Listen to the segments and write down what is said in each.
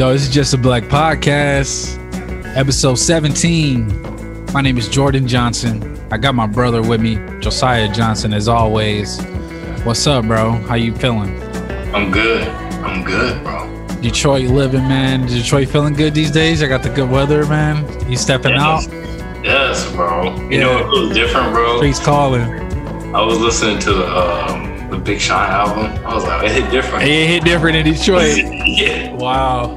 Yo, this is just a black podcast, episode 17. My name is Jordan Johnson. I got my brother with me, Josiah Johnson, as always. What's up, bro? How you feeling? I'm good. I'm good, bro. Detroit living, man. Detroit feeling good these days. I got the good weather, man. You stepping Yes. out? Yes, bro. You Yeah. know it was different, bro. Streets calling. I was listening to the um, the Big Sean album. I was like, it hit different. It hit different in Detroit. yeah. Wow.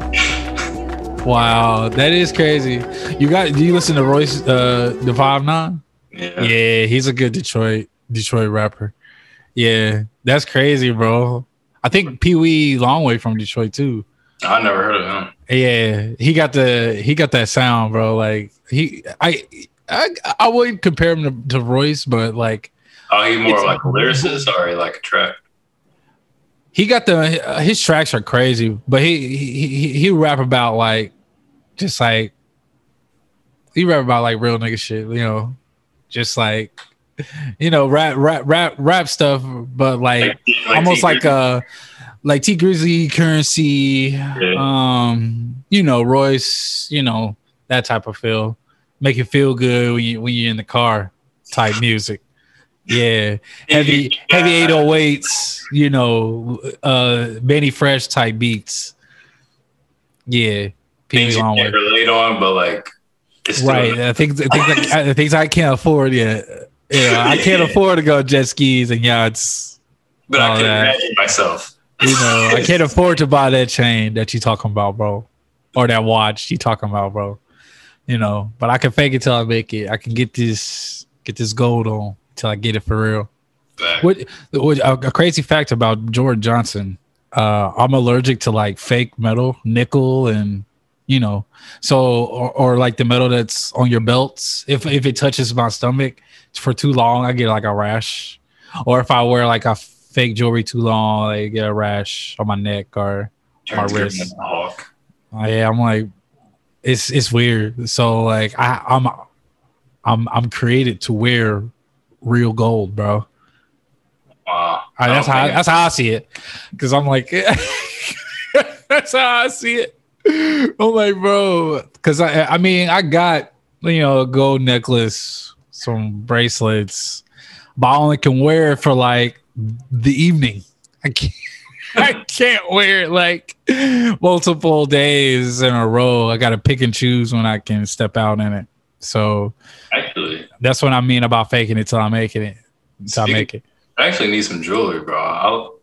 Wow, that is crazy. You got? Do you listen to Royce, uh, the Five Nine? Yeah. Yeah, he's a good Detroit Detroit rapper. Yeah, that's crazy, bro. I think Pee Wee Longway from Detroit too. I never heard of him. Yeah, he got the he got that sound, bro. Like he, I, I, I wouldn't compare him to, to Royce, but like Oh, he more It's- like a lyricist or like a track? he got the uh, his tracks are crazy, but he he he, he rap about like just like he rap about like real nigga shit, you know, just like you know rap rap rap rap stuff, but like, almost T- like uh like Tee Grizzley currency, um, you know Royce, you know that type of feel, make you feel good when you when you're in the car type music. Yeah, heavy heavy 808s, you know, uh Benny Fresh type beats. Yeah, things you can't relate on, but like it's Right, I think I think I things I can't afford yet. Yeah, I can't afford to go jet skis and yachts. But I can that. imagine myself. You know, I can't afford to buy that chain that you talking about, bro, or that watch you talking about, bro. You know, but I can fake it till I make it. I can get this get this gold on till I get it for real. What, what a, a crazy fact about George Johnson? Uh, I'm allergic to like fake metal, nickel, and you know, so or, or like the metal that's on your belts. If if it touches my stomach for too long, I get like a rash. Or if I wear like a fake jewelry too long, I get a rash on my neck or turns my wrist. uh, yeah, I'm like, it's it's weird. So like I I'm I'm I'm created to wear real gold, bro. Wow. I, that's how think- that's how I see it. Because I'm like, that's how I see it. I'm like, bro. Because I I mean I got you know a gold necklace, some bracelets, but I only can wear it for like the evening. I can't. I can't wear it like multiple days in a row. I got to pick and choose when I can step out in it. So Actually, that's what I mean about faking it till I'm making it. Till I make it. I actually need some jewelry, bro. I'll,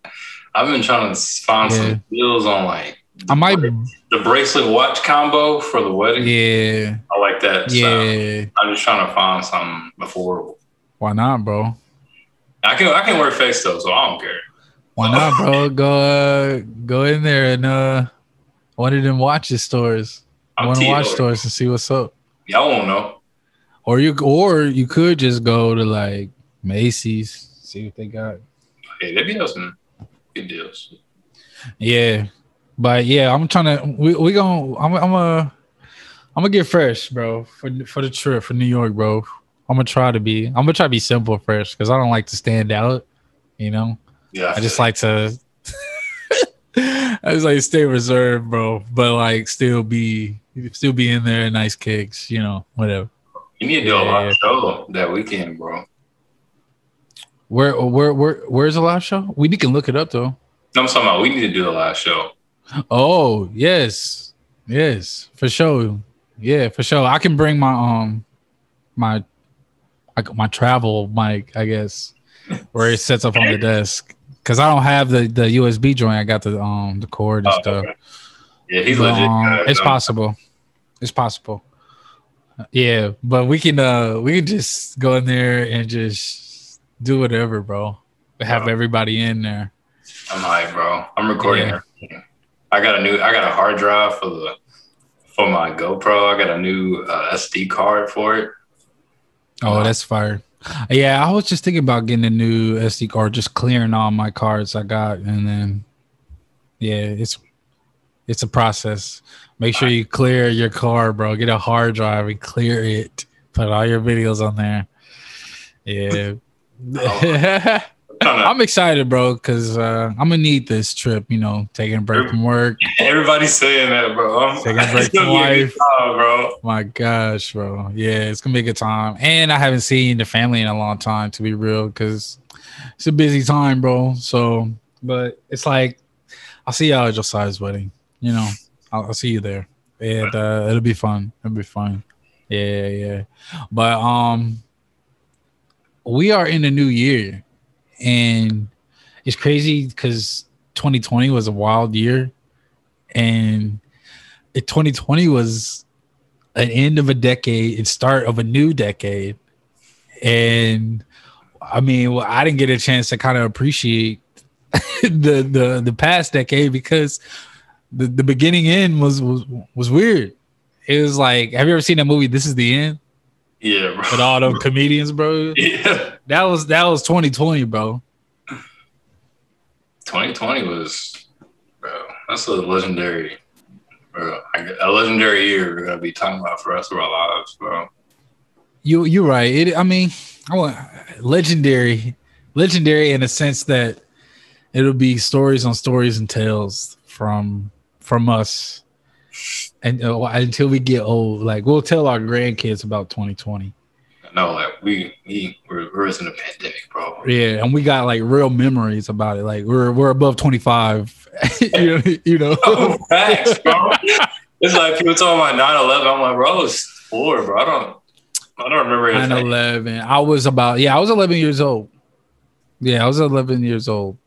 I've been trying to find Yeah. some deals on like I might. the bracelet watch combo for the wedding. Yeah. I like that. So Yeah. I'm just trying to find something affordable. Why not, bro? I can I can wear face though, so I don't care. Why not, bro? Go uh, go in there and uh one of them watches stores. One of watch stores and see what's up. Y'all won't know. Or you or you could just go to like Macy's, see what they got. Hey, they be some good deals. Yeah. But yeah, I'm trying to we we gonna. I'm I'm a I'm gonna get fresh, bro, for for the trip for New York, bro. I'm gonna try to be I'm gonna try to be simple fresh because I don't like to stand out, you know. Yeah, I just like to I just like stay reserved, bro, but like still be still be in there, nice kicks, you know, whatever. You need to do a live show that weekend, bro. Where where where where's the live show? We can look it up though. No, I'm talking about we need to do the last show. Oh yes, yes, for sure. Yeah, for sure. I can bring my um my I, my travel mic, I guess, where it sets up on the desk. Cause I don't have the the USB joint. I got the um the cord and Oh, stuff. okay. Yeah, he's But, legit. um, it's possible. It's possible. Yeah, but we can uh we can just go in there and just do whatever, bro. Have Bro. everybody in there. I'm like, bro. I'm recording Yeah. I got a new I got a hard drive for the for my GoPro. I got a new uh, SD card for it. Oh, Wow. that's fire. Yeah, I was just thinking about getting a new SD card, just clearing all my cards I got, and then yeah, it's it's a process. Make sure you clear your car, bro. Get a hard drive and clear it. Put all your videos on there. Yeah. I'm excited, bro, because uh, I'm gonna need this trip. You know, taking a break from work. Everybody's saying that, bro. I'm, taking a break from life, time, bro. My gosh, bro. Yeah, it's gonna be a good time. And I haven't seen the family in a long time, to be real, because it's a busy time, bro. So, but it's like I'll see y'all at Josiah's wedding. You know, I'll, I'll see you there, and uh, it'll be fun. It'll be fun. Yeah, yeah. But um, we are in a new year and it's crazy because 2020 was a wild year and 2020 was an end of a decade and start of a new decade and i mean well, i didn't get a chance to kind of appreciate the the the past decade because the, the beginning end was was was weird it was like have you ever seen that movie this is the end yeah, bro. With all them comedians, bro. Yeah. That was that was 2020, bro. 2020 was, bro. That's a legendary, bro. A legendary year we're gonna be talking about for the rest of our lives, bro. You you're right. It. I mean, I want legendary, legendary in a sense that it'll be stories on stories and tales from from us and uh, until we get old, like we'll tell our grandkids about 2020. No, like we we we're, we're in a pandemic, bro. Yeah, and we got like real memories about it. Like we're we're above 25. you know, you know. Oh, facts, bro. it's like people talking about 9-11. I'm like, bro, it's four, bro. I don't I don't remember 9-11. I was about yeah, I was 11 years old. Yeah, I was 11 years old.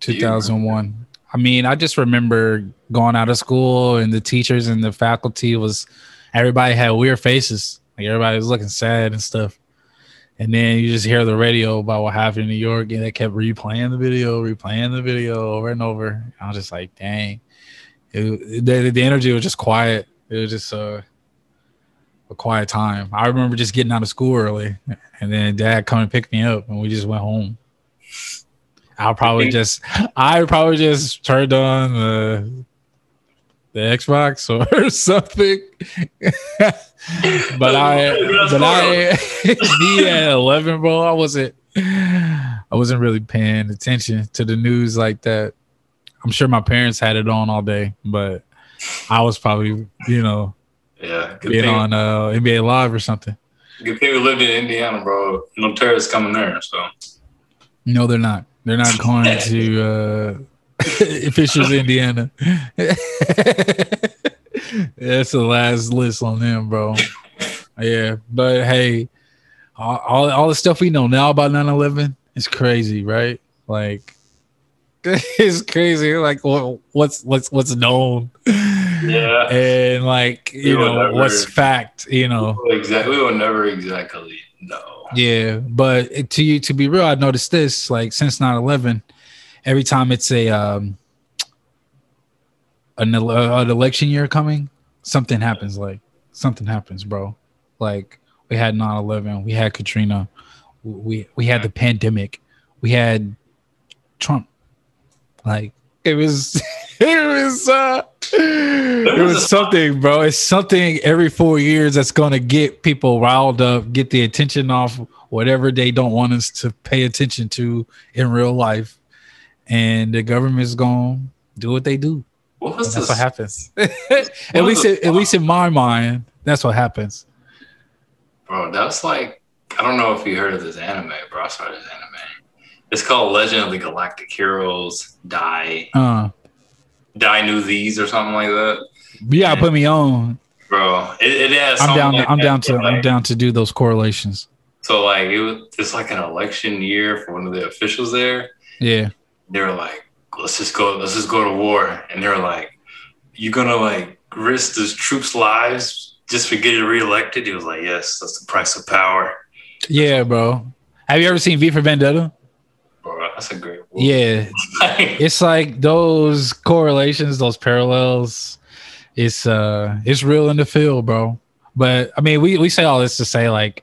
2001. I mean, I just remember going out of school and the teachers and the faculty was everybody had weird faces. Like everybody was looking sad and stuff. And then you just hear the radio about what happened in New York, and they kept replaying the video, replaying the video over and over. I was just like, dang. It, the, the energy was just quiet. It was just uh, a quiet time. I remember just getting out of school early, and then dad come and pick me up, and we just went home. I'll probably just I probably just turned on the the Xbox or something. but I but I me at eleven, bro, I wasn't I wasn't really paying attention to the news like that. I'm sure my parents had it on all day, but I was probably, you know, yeah, being thing. on uh, NBA Live or something. Good thing we lived in Indiana, bro. No terrorists coming there, so. No, they're not. They're not going to uh, Fishers, Indiana. That's the last list on them, bro. Yeah, but hey, all, all, all the stuff we know now about 9-11 is crazy, right? Like, it's crazy. Like, what, what's what's what's known? Yeah, and like you we know what's fact. You know, exactly. We will never exactly know. Yeah, but to you to be real, I noticed this like since 9-11, every time it's a um an, uh, an election year coming, something happens. Like something happens, bro. Like we had 9-11, we had Katrina, we we had the pandemic, we had Trump. Like it was it was uh it was something, bro. It's something every four years that's gonna get people riled up, get the attention off whatever they don't want us to pay attention to in real life, and the government is gonna do what they do. What was that's what happens. at least, it, at least in my mind, that's what happens. Bro, that's like I don't know if you heard of this anime, bro. I saw this anime. It's called Legend of the Galactic Heroes Die. Uh, Die Neue These or something like that. Yeah, put me on, bro. It, it has. I'm down. Like I'm down to. Like, I'm down to do those correlations. So like it was it's like an election year for one of the officials there. Yeah. They were like, let's just go. Let's just go to war. And they were like, you're gonna like risk the troops' lives just for getting reelected? He was like, yes, that's the price of power. Yeah, bro. Have you ever seen V for Vendetta? That's a great. Yeah, it's like those correlations, those parallels. It's uh, it's real in the field, bro. But I mean, we we say all this to say like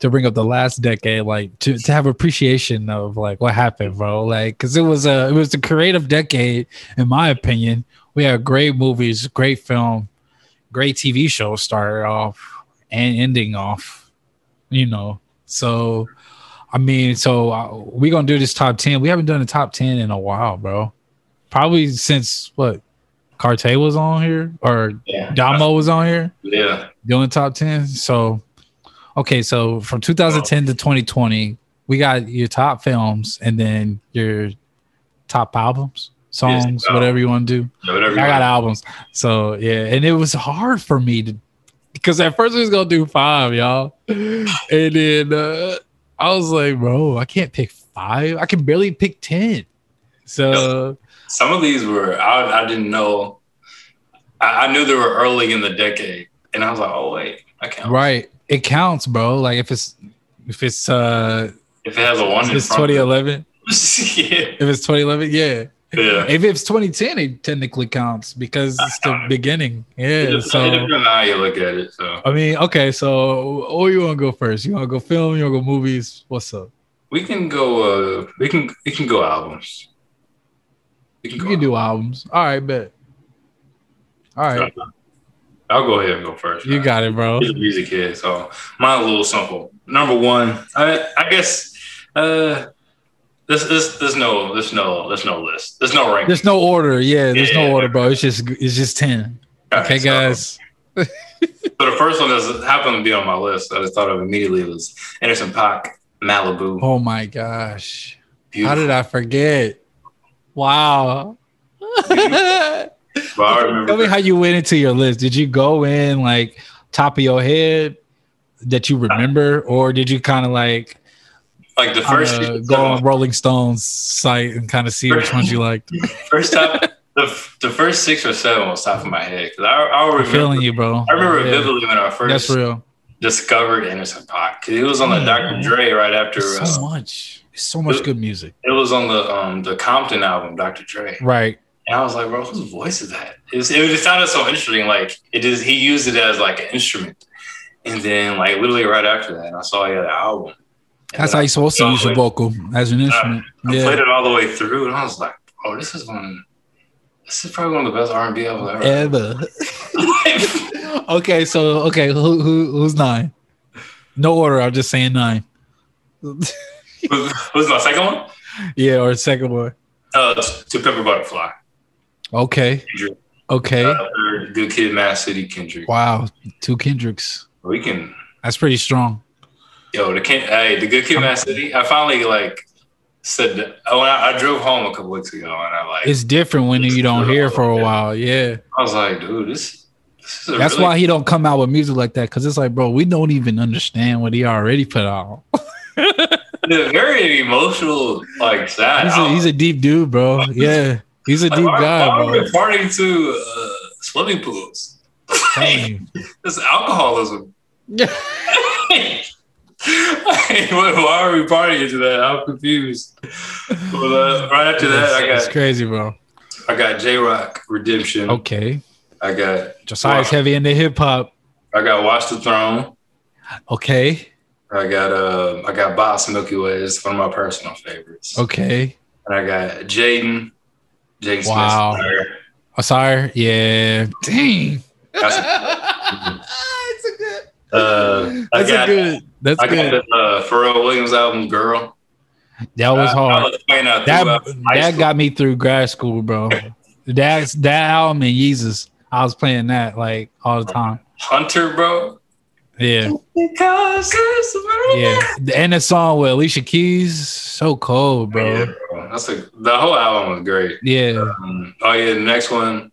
to bring up the last decade, like to, to have appreciation of like what happened, bro. Like, cause it was a it was a creative decade, in my opinion. We had great movies, great film, great TV shows started off and ending off, you know. So I mean, so uh, we gonna do this top ten. We haven't done a top ten in a while, bro. Probably since what Carte was on here or Yeah. Damo was on here Yeah. doing top ten. So, okay, so from 2010 to 2020, we got your top films and then your top albums, songs, whatever you want to do. Yeah, Whatever. I got want. albums. So yeah, and it was hard for me to because at first we was gonna do five, y'all. And then uh I was like, bro, I can't pick five. I can barely pick ten. So Some of these were I, I didn't know. I, I knew they were early in the decade, and I was like, oh wait, I can't. right. It counts, bro. Like if it's if it's uh If it has a one if it's front it. 2011, yeah. if it's 2011, yeah. Yeah. If it's 2010, it technically counts because it's the beginning. Yeah. It So how you look at it. So I mean, okay, so where you want to go first? You want to go film? You want to go movies? What's up? we can go. Uh, we can. We can go albums. We You go can do albums. All right, bet. All right, I'll go ahead and go first. you got it, bro. He's a music kid, so mine a little simple. Number one, I I guess uh this this there's no there's no there's no list. There's no rank. There's no order. Yeah, there's no order, bro. It's just it's just ten. Okay, guys. So the first one that happened to be on my list, I just thought of immediately was Anderson Paak, Malibu. Oh my gosh, how did I forget? Wow. Remember Tell me how you went into your list. Did you go in like top of your head that you remember, or did you kind of like like the first uh, go on Rolling Stones site and kind of see which ones you liked? first top the, the first six or seven was top of my head because I, I I'm remember feeling you, bro. I remember Yeah, vividly when I first That's real. discovered Anderson Paak. 'Cause It was on the. Dr. Dre right after It's uh, so much. It's so much good music. it was on the um the Compton album, Dr. Dre. Right. And I was like, bro, whose voice is that? It, was, it just sounded so interesting. Like it is, he used it as like an instrument. And then like literally right after that, I saw he had an album. That's how you're supposed to use your vocal as an instrument. I Yeah. played it all the way through, and I was like, "Oh, this is one. This is probably one of the best R and B albums ever." Ever. okay, so okay, who who who's nine? No order. I'm just saying nine. was my second one? yeah, or second one. Uh, to Pimp a Butterfly. Okay. Kendrick. Okay. Uh, Good Kid, Mad City, Kendrick. Wow. Two Kendricks. We can, That's pretty strong. Yo, the Ken, hey, the Good Kid, Mad City. I finally like said that, oh, I, I drove home a couple weeks ago, and I like, It's different when you don't hear for a while. Yeah. I was like, dude, this, this That's really, why he don't come out with music like that because it's like, bro, we don't even understand what he already put out. a very emotional, like sad. He's a, he's a deep dude, bro. Yeah, he's a Like, deep why, guy, why bro. we partying to uh, swimming pools? It's alcoholism. why why are we partying to that? I'm confused. Well, uh, right after that, I It's got crazy, bro. I got Jay Rock Redemption. Okay, I got Josiah's heavy into hip hop. I got Watch the Throne. Okay, I got uh I got Bas Milky Way. It's one of my personal favorites. okay. And I got Jaden. Jaden Wow. Smith. Oh. Yeah. Dang. That's, That's a good. uh, I That's a good. That's I got good. the uh, Pharrell Williams album Girl. That was I- I hard. was that That throughout high that school. got me through grad school, bro. That's that album and Yeezus. I was playing that like all the time. Hunter, bro. Yeah. Because it's Yeah. And the song with Alicia Keys, so cold, bro. Yeah, bro. That's a the whole album was great. Yeah. Um, oh yeah, the next one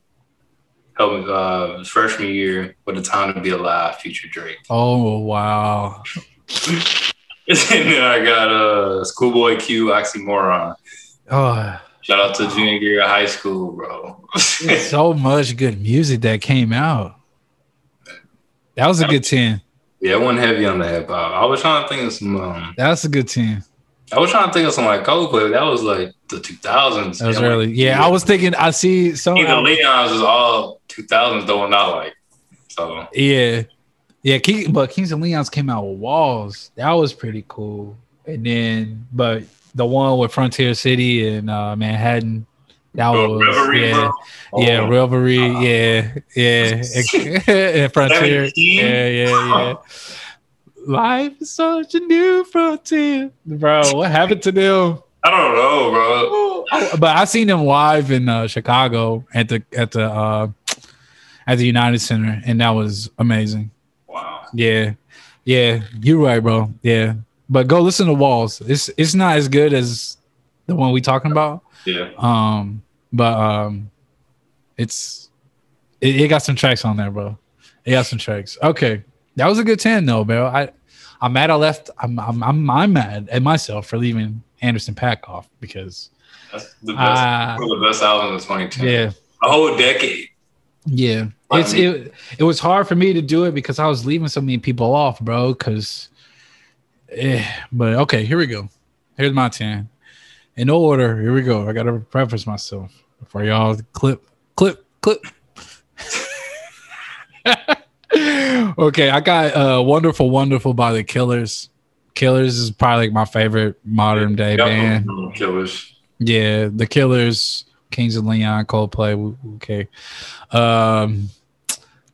helped me uh freshman year with the time to be alive, future Drake. Oh wow. and then I got uh Schoolboy Q Oxymoron. Oh, Shout out to junior year of high school, bro. so much good music that came out. That was a good 10. yeah, I went heavy on the hip hop. I was trying to think of some um That was a good 10. I was trying to think of some like Coldplay. That was like the two thousands. That was early. Yeah, I was thinking I see some Even Leon's was all two thousands though not like so Yeah. Yeah, King, but Kings and Leons came out with walls. That was pretty cool. And then but the one with Frontier City and uh Manhattan, that Bro, was Reverie, yeah. Yeah, Oh. Revelry, Uh, yeah, yeah, and Frontier, 17? yeah, yeah, yeah. Life is such a new frontier, bro. What happened to them? I don't know, bro. but I seen them live in uh, Chicago at the at the uh, at the United Center, and that was amazing. Wow. Yeah, yeah, you're right, bro. Yeah, but go listen to Walls. It's it's not as good as the one we talking about. Yeah. Um, but um, it's it, it got some tracks on there, bro. It got some tracks. Okay, that was a good ten though, bro. I I'm mad I left. I'm I'm I'm, I'm mad at myself for leaving Anderson Paak off because That's the best, uh, of the best albums of 2010. yeah A whole decade. yeah It's mean- it it was hard for me to do it because I was leaving so many people off, bro. Because, eh, but okay, here we go. Here's my ten. In no order. Here we go. I gotta preface myself before y'all clip clip clip. okay, I got uh "Wonderful Wonderful" by the Killers. Killers is probably like my favorite modern day Yep. band. Killers. Yeah, the Killers, Kings of Leon, Coldplay. Okay, um,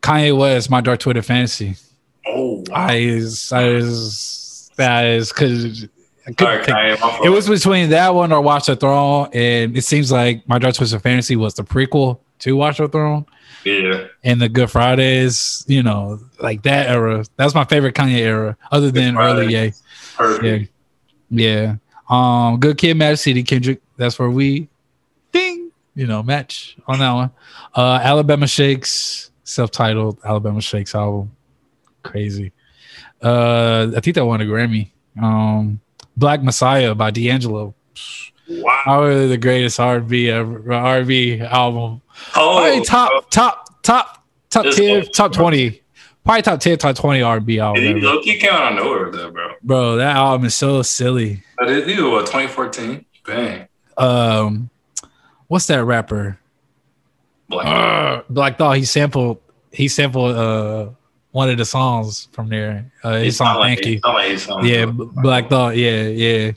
Kanye West, My Dark Twitter Fantasy. Oh, wow. I is I is that is because I couldn't Sorry, pick- Kanye, it was between that one or Watch the Throne, and it seems like My Dark Twisted Fantasy was the prequel to Watch the Throne. yeah. And the Good Fridays, you know, like that era. That's my favorite Kanye era, other than early. Perfect. Yeah. Yeah. Um, Good Kid, Mad City, Kendrick. That's where we ding, you know, match on that one. Uh Alabama Shakes, self-titled Alabama Shakes album. Crazy. Uh I think that won a Grammy. Um Black Messiah by D'Angelo. Wow. Probably the greatest R&B ever, R&B album. Oh, Probably top, top, top, top This 10, one- top 20. Probably top 10, top 20 R&B album. He low key came out of nowhere though, bro. Bro, that album is so silly. But it, it was what 2014. Bang. um what's that rapper? Black. uh, black thought he sampled he sampled uh one of the songs from there. Uh his song like, thank you like yeah black thought yeah yeah.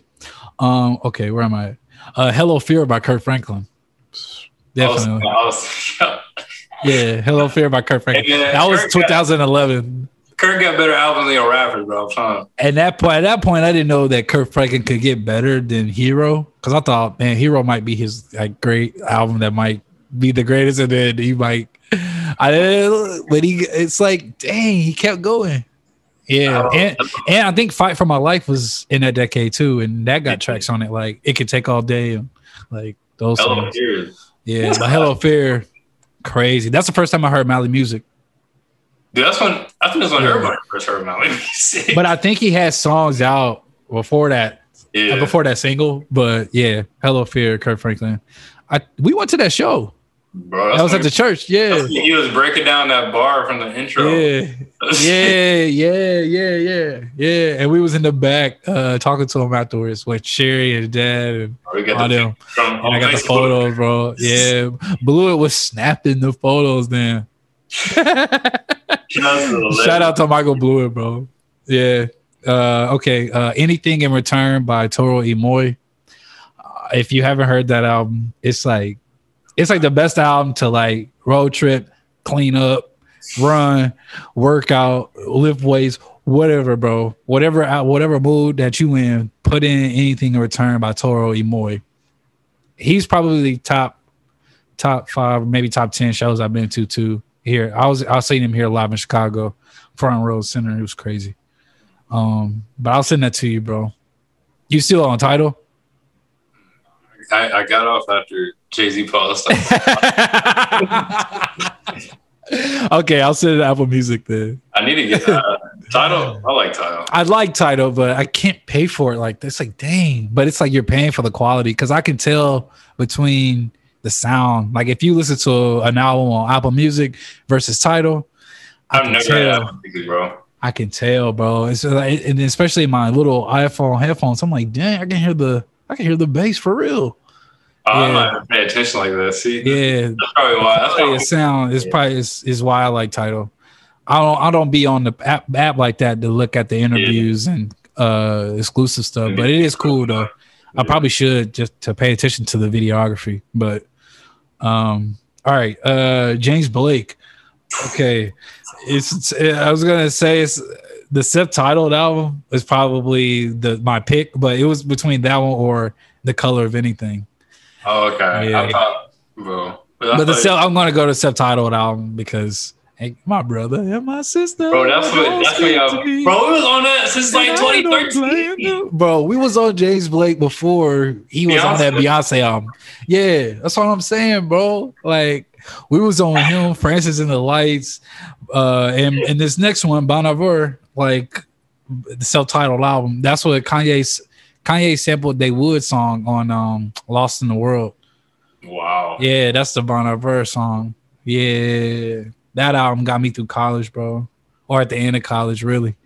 Um okay where am i? Uh hello fear by Kirk Franklin. I definitely yeah hello fear by Kirk Franklin. Hey, that was 2011 Kirk got better albums than your rappers, bro. I'm trying. at that point, at that point, I didn't know that Kirk Franklin could get better than Hero because I thought, man, Hero might be his like great album that might be the greatest, and then he might. I but he, it's like, dang, he kept going. Yeah, and and I think Fight for My Life was in that decade too, and that got tracks on it like it could take all day, and like those Hello, songs. Fears. Yeah, but Hello Fear, crazy. That's the first time I heard Mali Music. Dude, that's when I think that's when everybody first heard about. But I think he had songs out before that yeah, uh, before that single. But yeah, Hello Fear, Kirk Franklin. I we went to that show. bro, That was at the church. Yeah. he was breaking down that bar from the intro. Yeah. Yeah, yeah, yeah, yeah, yeah. And we was in the back uh talking to him afterwards with Sherry and Dad and we all the them. And I got the photos, bro. Yeah. Blue was snapping the photos then. Shout out to the Shout out to Michael Blewett, bro. Yeah. Uh, okay. Uh, Anything in Return by Toro y Moi. Uh, if you haven't heard that album, it's like it's like the best album to like road trip, clean up, run, workout, lift weights, whatever, bro. Whatever whatever mood that you in, put in anything in return by Toro y Moi. He's probably top top five, maybe top ten shows I've been to too. Here, I was I was seeing him here live in Chicago, front row center. It was crazy. Um, but I'll send that to you, bro. You still on Tidal? I, I got off after Jay Z paused. okay, I'll send it to Apple Music then. I need to get uh, Tidal. I like Tidal. I like Tidal, but I can't pay for it like this. Like, dang, but it's like you're paying for the quality because I can tell between the sound. Like, if you listen to an album on Apple Music versus Tidal, I I've can never tell. Music, bro. I can tell, bro. It's like, and especially my little iPhone headphones. I'm like, dang, I can hear the, I can hear the bass for real. I'm not even paying attention like that. See, Yeah, that's probably why. That's quality probably of sound is Yeah. probably is, is why I like Tidal. I don't I don't be on the app, app like that to look at the interviews and uh exclusive stuff, but it is cool though. I probably should just to pay attention to the videography, but um all right, uh James Blake. Okay. It's, it's I was gonna say it's the self-titled album is probably the my pick, but it was between that one or the color of anything. Oh, okay. Yeah. I thought, bro. But, I But the self, I'm gonna go to self-titled album because hey, my brother and my sister. bro, that's what that's what y'all. to me. Bro, it was on that since like And I don't 2013. blame. Bro, we was on James Blake before he was on that Beyonce album. Yeah, that's what I'm saying, bro. Like we was on him, Francis and the Lights, uh, and and this next one, Bon Iver, like the self-titled album. That's what Kanye's Kanye sampled They Wood song on um Lost in the World. Wow. Yeah, that's the Bon Iver song. Yeah, that album got me through college, bro, or at the end of college, really.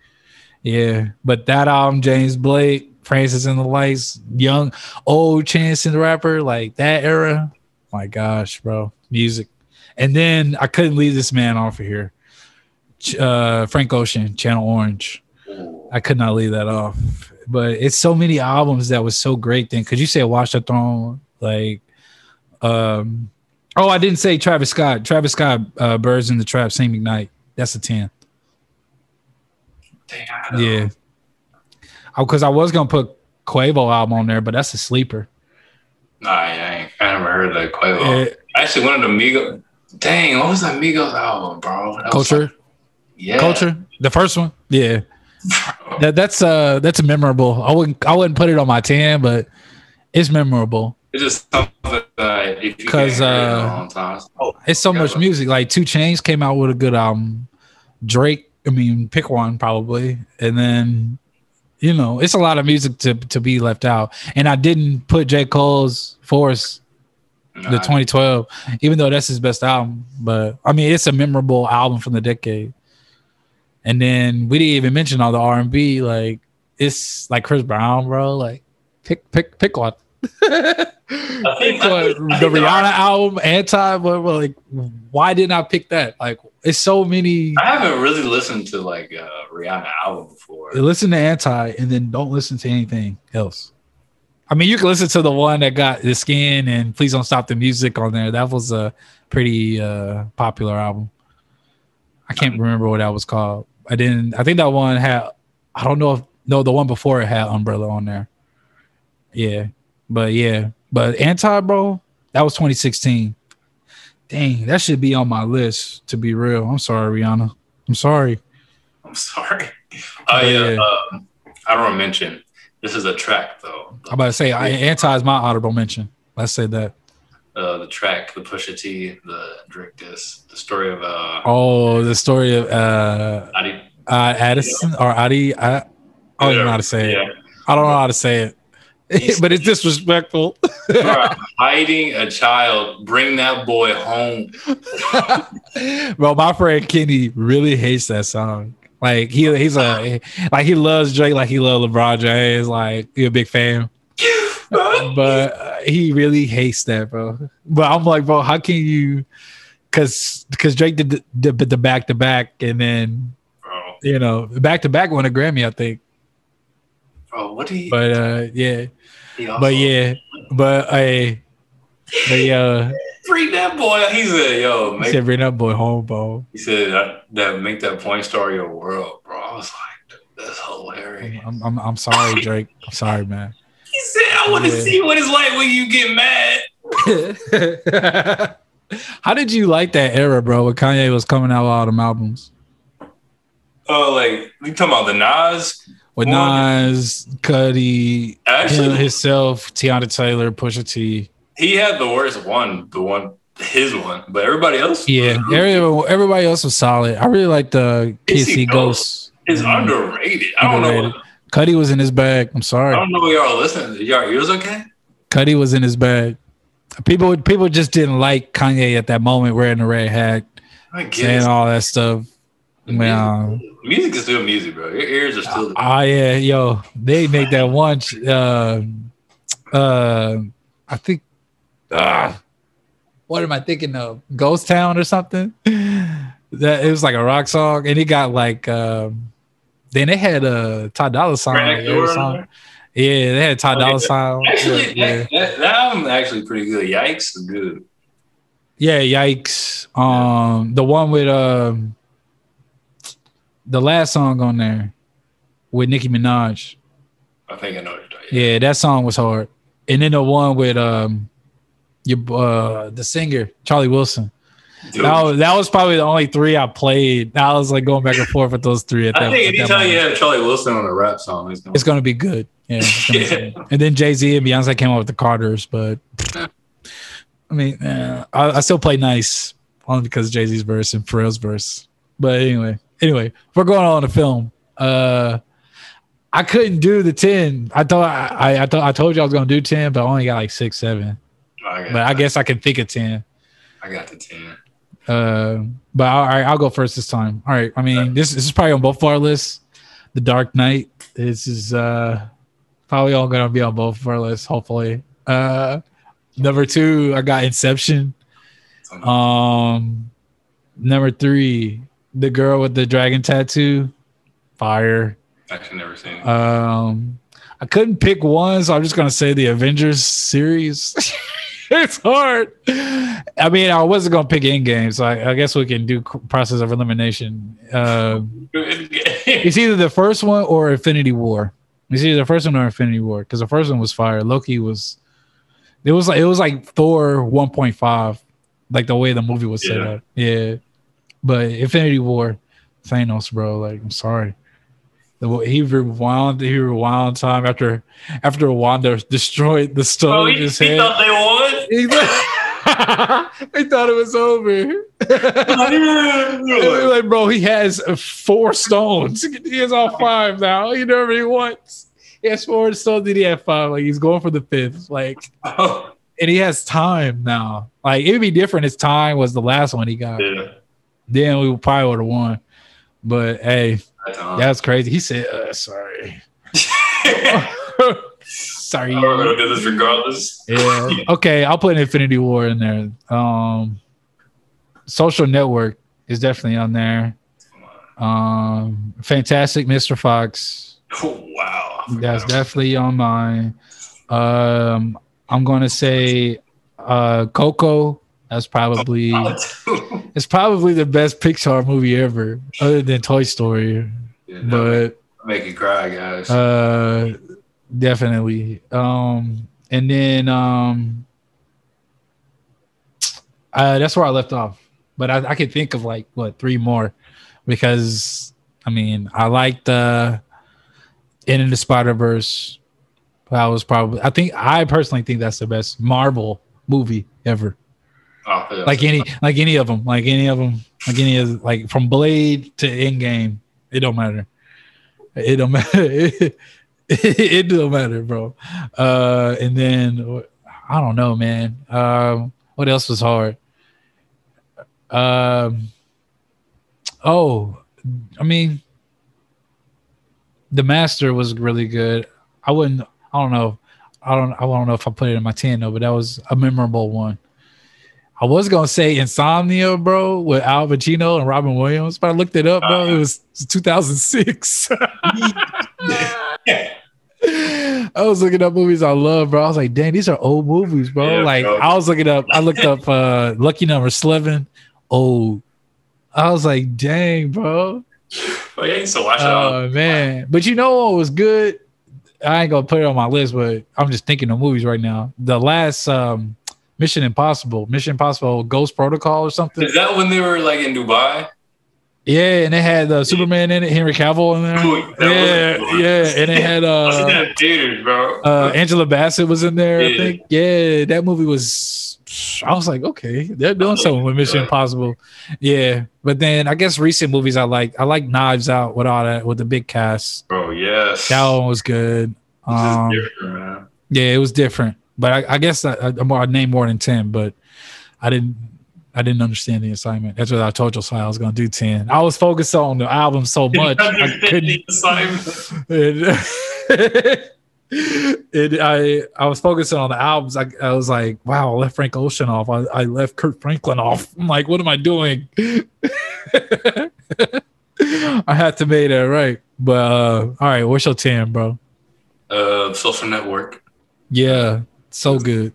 Yeah, but that album, James Blake, Francis and the Lights, young, old Chance and the Rapper, like that era. My gosh, bro, music. And then I couldn't leave this man off of here. Uh, Frank Ocean, Channel Orange. I could not leave that off. But it's so many albums that was so great then. Could you say Watch the Throne? Like, um, oh, I didn't say Travis Scott. Travis Scott, uh, Birds in the Trap, Sing McKnight. That's a 10. Dang, I. Yeah. Because I was going to put Quavo album on there, but that's a sleeper. Nah, I ain't. I never heard of that Quavo. Actually, one of the Migos. Dang, what was that Migos album, bro? That culture, like- yeah. culture, the first one. Yeah. That, that's uh that's memorable. I wouldn't I wouldn't put it on my 10, but it's memorable. It's just something that if you 'Cause, can't hear it in uh, a long time. Oh, It's so much Yeah. music. Like 2 Chainz came out with a good album. Drake, I mean, pick one probably, and then you know, it's a lot of music to to be left out. And I didn't put J Cole's Force nah, the 2012, even though that's his best album. But I mean, it's a memorable album from the decade. And then we didn't even mention all the R and B. Like it's like Chris Brown, bro. Like pick pick pick one. I think. I think- I the think Rihanna album, anti. But like, why didn't I pick that? Like, it's so many. I haven't really listened to like a Rihanna album before. Listen to anti, and then don't listen to anything else. I mean, you can listen to the one that got the skin and please don't stop the music on there. That was a pretty uh, popular album. I can't remember what that was called. I didn't. I think that one had. I don't know if no, the one before it had Umbrella on there. Yeah, but yeah, but anti bro, that was 2016. Dang, that should be on my list. To be real, I'm sorry, Rihanna. I'm sorry. I'm sorry. Oh yeah. Yeah. Um, I don't want to mention. This is a track though. I'm about to say I, anti is my honorable mention. Let's say that. Uh, the track, the Pusha T, the Drake this, the story of uh, Oh, the story of uh, Adi- uh Addison or Adi. I, I don't know how to say it. Yeah. I don't know how to say it, but it's disrespectful. Hiding a child, bring that boy home. Bro, my friend Kenny really hates that song. Like he he's a like he loves Drake like he loves LeBron James. Like he a big fan, but uh, he really hates that, bro. But I'm like, bro, how can you? Because because Drake did the, the, the back to back, and then Bro, you know back to back won a Grammy, I think. bro, what do you? But uh, yeah, but yeah, but hey, but yeah, bring that boy. He said, "Yo, he make said bring that boy home, bro. He said that, that make that point star your world, bro. I was like, that's hilarious. I'm, I'm I'm sorry, Drake. I'm sorry, man. He said, I want to Yeah. see what it's like when you get mad. How did you like that era, bro? When Kanye was coming out with all them albums Oh, like you talking about the Nas? With Nas, Cudi, Actually, him, himself, Teyana Taylor, Pusha T. he had the worst one, the one, his one, but everybody else, Yeah, everybody, everybody else was solid. I really like the Kids See Ghost. is mm-hmm. underrated. I don't Underrated. know. Cudi was in his bag. I'm sorry. I don't know. Y'all listening? Y'all ears okay? Cudi was in his bag. People people just didn't like Kanye at that moment wearing the red hat, saying all that stuff. Man, Music is still music, bro. Your ears are still. Oh yeah, yo, they make that one. Uh, uh, I think. Uh, what am I thinking of? Ghost Town or something? That it was like a rock song, and it got like. Um, then they had a Ty Dolla Sign. Right on next there door or on something. there? Yeah, they had Ty Okay, Dolla Sign. Actually, yeah, that, that, that album actually pretty good. Yikes, is good. yeah, yikes. Um, the one with um, the last song on there. with Nicki Minaj. I think I know what you're. Yeah, that song was hard. And then the one with um your uh the singer Charlie Wilson. Dude, That was, that was probably the only three I played. I was like going back and forth with those three. At that, I think anytime you have Charlie Wilson on a rap song, it's gonna, it's gonna be good. Yeah. gonna be good. And then Jay Z and Beyonce came out with the Carters, but I mean, I, I still play nice only because Jay Z's verse and Pharrell's verse. But anyway, anyway, we're going on the film. Uh, I couldn't do the ten. I thought I, I, I thought I told you I was gonna do ten, but I only got like six, seven. I got, But I guess I can think of ten. I got the ten. Uh, but all right, I'll go first this time. All right. I mean, this, this is probably on both of our lists. The Dark Knight. This is uh probably all gonna be on both of our lists, hopefully. Uh number two, I got Inception. Um number three, the girl with the dragon tattoo. Fire. Actually, never seen it. Um I couldn't pick one, so I'm just gonna say the Avengers series. it's hard. I mean, I wasn't gonna pick Endgame, so I, I guess we can do process of elimination. Uh, it's either the first one or Infinity War. It's either the first one or Infinity War because the first one was fire. Loki was. It was like it was like Thor 1.5, like the way the movie was set Yeah. up. Yeah, but Infinity War, Thanos, bro. Like I'm sorry. The, he rewound, he rewound time after after Wanda destroyed the stone Oh, in he, his he head. thought they won. He thought, he thought it was over. Like, bro, he has four stones. He has all five now. He never he wants. He has four stones. Then he had five. Like he's going for the fifth. Like, Oh, and he has time now. Like it'd be different. His time was the last one he got. yeah. Then we probably would have won. But hey, That's crazy. He said, uh, "Sorry, sorry." Gonna do this regardless. Yeah. Okay, I'll put Infinity War in there. Um Social Network is definitely on there. Um Fantastic Mr. Fox. Oh, wow. That's definitely on mine. Um I'm gonna say uh Coco. That's probably it's probably the best Pixar movie ever, other than Toy Story. Yeah, But make you cry, guys. uh definitely. Um and then um uh that's where i left off. But i, I could think of like what three more. Because i mean i liked uh in the spider-verse. That was probably i think i personally think that's the best marvel movie ever Oh, yeah. like any like any of them like any of them like any of like from blade to Endgame, it don't matter. It don't matter. It, it don't matter bro. Uh and then i don't know man. Um what else was hard? Um oh i mean the master was really good. I wouldn't i don't know. I don't i don't know if i put it in my 10 though but that was a memorable one I was gonna say Insomnia, bro, with Al Pacino and Robin Williams, but I looked it up, bro. It was 2006. I was looking up movies I love, bro. I was like, dang, these are old movies, bro. Yeah, like bro. I was looking up, I looked up uh Lucky Number Slevin. Oh, I was like, dang, bro. Oh, yeah, I used to watch it. Oh man. But you know what was good? I ain't gonna put it on my list, but I'm just thinking of movies right now. The last um Mission Impossible, Mission Impossible Ghost Protocol or something. Is that when they were like in Dubai? Yeah, and it had uh, Superman in it, Henry Cavill in there. Yeah, yeah, and it had uh, theaters, bro. uh, Angela Bassett was in there. I think. Yeah, that movie was. I was like, okay, they're doing something with Mission Impossible. Yeah, but then I guess recent movies I like. I like Knives Out with all that with the big cast. Oh yes. That one was good. Um, different, man. yeah, it was different, but I, I guess I, I, I named more than ten, but I didn't. I didn't understand the assignment. That's what I told Josiah I was going to do ten. I was focused on the album so much I couldn't. And, and I I was focusing on the albums. I, I was like, wow, I left Frank Ocean off. I, I left Kirk Franklin off. I'm like, what am I doing? I had to make that right. But uh, all right, what's your 10, bro? Uh, social network. Yeah, so good.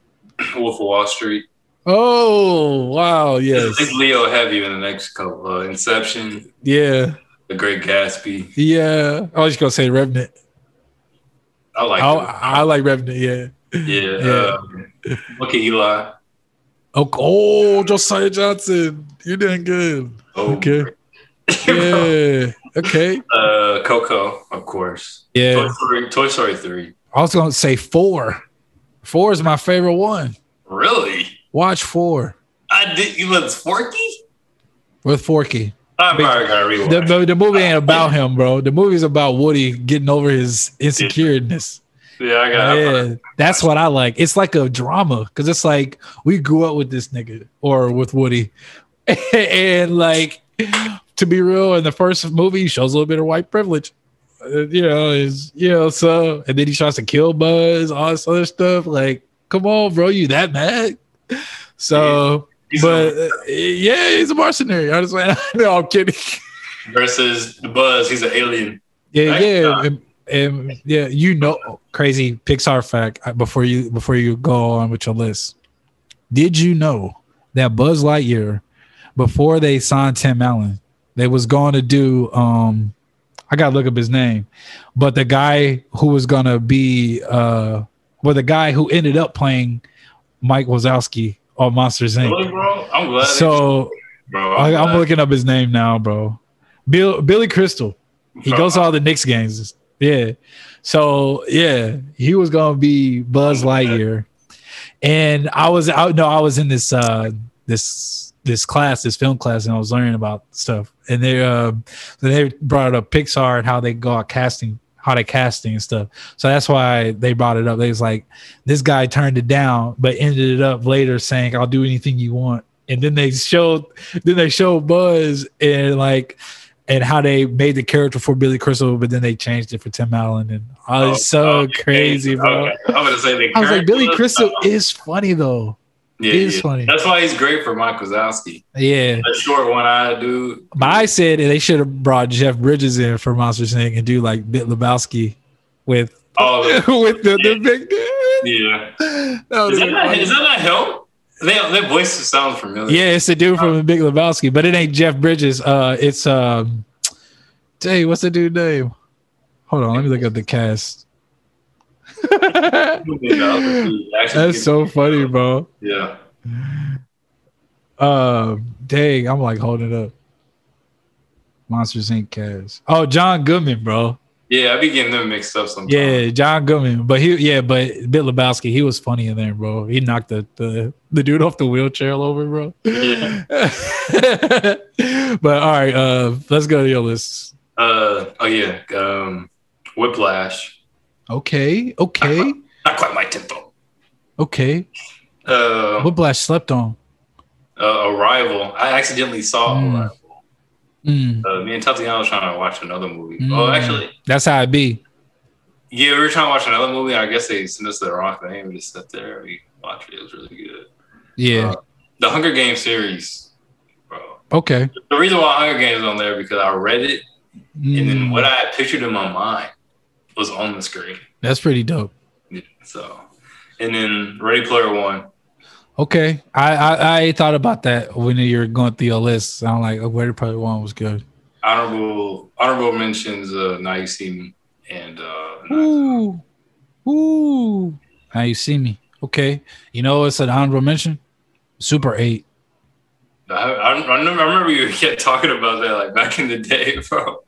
Wolf of Wall Street. Oh wow, I yes, think Leo have you in the next couple. Uh, Inception. yeah. The Great Gatsby. Yeah, I was just gonna say Revenant. I like. I. I like Revenant. Yeah. Yeah. Yeah. Um, look at Eli. Oh, oh, Josiah Johnson, you're doing good. Oh, Okay. Yeah. Okay. uh, Coco, of course. Toy Yeah. Story, Toy Story 3. I was gonna say four. Four is my favorite one. Really? Watch four I did. You look Forky? with Forky. I'm probably gonna rewatch. The, the, the movie ain't about him, bro. The movie's about Woody getting over his insecureness. yeah, I got. Yeah, that's what I like. It's like a drama because it's like we grew up with this nigga or with Woody, and like to be real, in the first movie, he shows a little bit of white privilege. You know, is you know so, and then he tries to kill Buzz, all this other stuff. Like, come on, bro, you that mad? So, He's but uh, yeah, he's a mercenary. I just went, no, I'm kidding. versus the Buzz. He's an alien. Yeah, Right? yeah, Uh, and, and yeah. You know, crazy Pixar fact uh, before you before you go on with your list. Did you know that Buzz Lightyear, before they signed Tim Allen, they was going to do um, I gotta look up his name, but the guy who was gonna be uh, well, the guy who ended up playing Mike Wazowski on Monsters Inc. Really, bro? I'm glad. So bro, I, I'm glad. looking up his name now, bro. Bill Billy Crystal. He Bro, goes to all the Knicks games. Yeah. So yeah, he was gonna be Buzz Lightyear. And I was out no, I was in this uh this this class, this film class, and I was learning about stuff. And they uh they brought up Pixar and how they go out casting, how they casting and stuff. So that's why they brought it up. They was like, this guy turned it down, but ended it up later saying, I'll do anything you want. And then they showed then they showed Buzz and like and how they made the character for Billy Crystal, but then they changed it for Tim Allen, and oh, it's so Oh, crazy, bro. Okay. I'm gonna say the I was like, Billy Crystal is funny though. Yeah, yeah. funny. That's why he's great for Mike Wazowski. Yeah, A short one-eyed dude. but I said they should have brought Jeff Bridges in for Monster Inc. and do like Big Lebowski with Oh, with the, the big. Dude. Yeah. That Is that, not, is that not him? They, their voices sound familiar. Yeah, it's the dude from the Big Lebowski, but it ain't Jeff Bridges. Uh, it's um, hey, what's the dude name? Hold on, let me look up the cast. That's so funny, bro. Yeah. Uh, dang, I'm like holding it up. Monsters Inc. cast. Oh, John Goodman, bro. Yeah, I be getting them mixed up sometimes. Yeah, John Goodman. But he, yeah, but Big Lebowski, he was funny in there, bro. He knocked the the, the dude off the wheelchair over, bro. Yeah. but all right, uh, let's go to your list. Uh, oh yeah. Um, Whiplash. Okay, okay, Not quite my tempo. okay. Uh, Whiplash slept on. uh, Arrival. I accidentally saw Mm. Arrival. Mm, Uh, me and Tatiana was trying to watch another movie. Mm. Oh, actually, that's how it be. yeah, we were trying to watch another movie. I guess they sent us the wrong thing. We just sat there. We watched it. It was really good. Yeah. Uh, the Hunger Games series, bro. okay. The reason why Hunger Games is on there because I read it and then Mm, what I had pictured in my mind was on the screen. that's pretty dope. Yeah, So, and then Ready Player One. Okay, I, I I thought about that when you were going through your list. I'm like, oh, where probably one was good. Honorable honorable mentions. Uh, now you see me and uh, Ooh, ooh. Now you see me. Okay, you know it's an honorable mention. Super Eight. I, I, I remember you kept talking about that like back in the day, bro.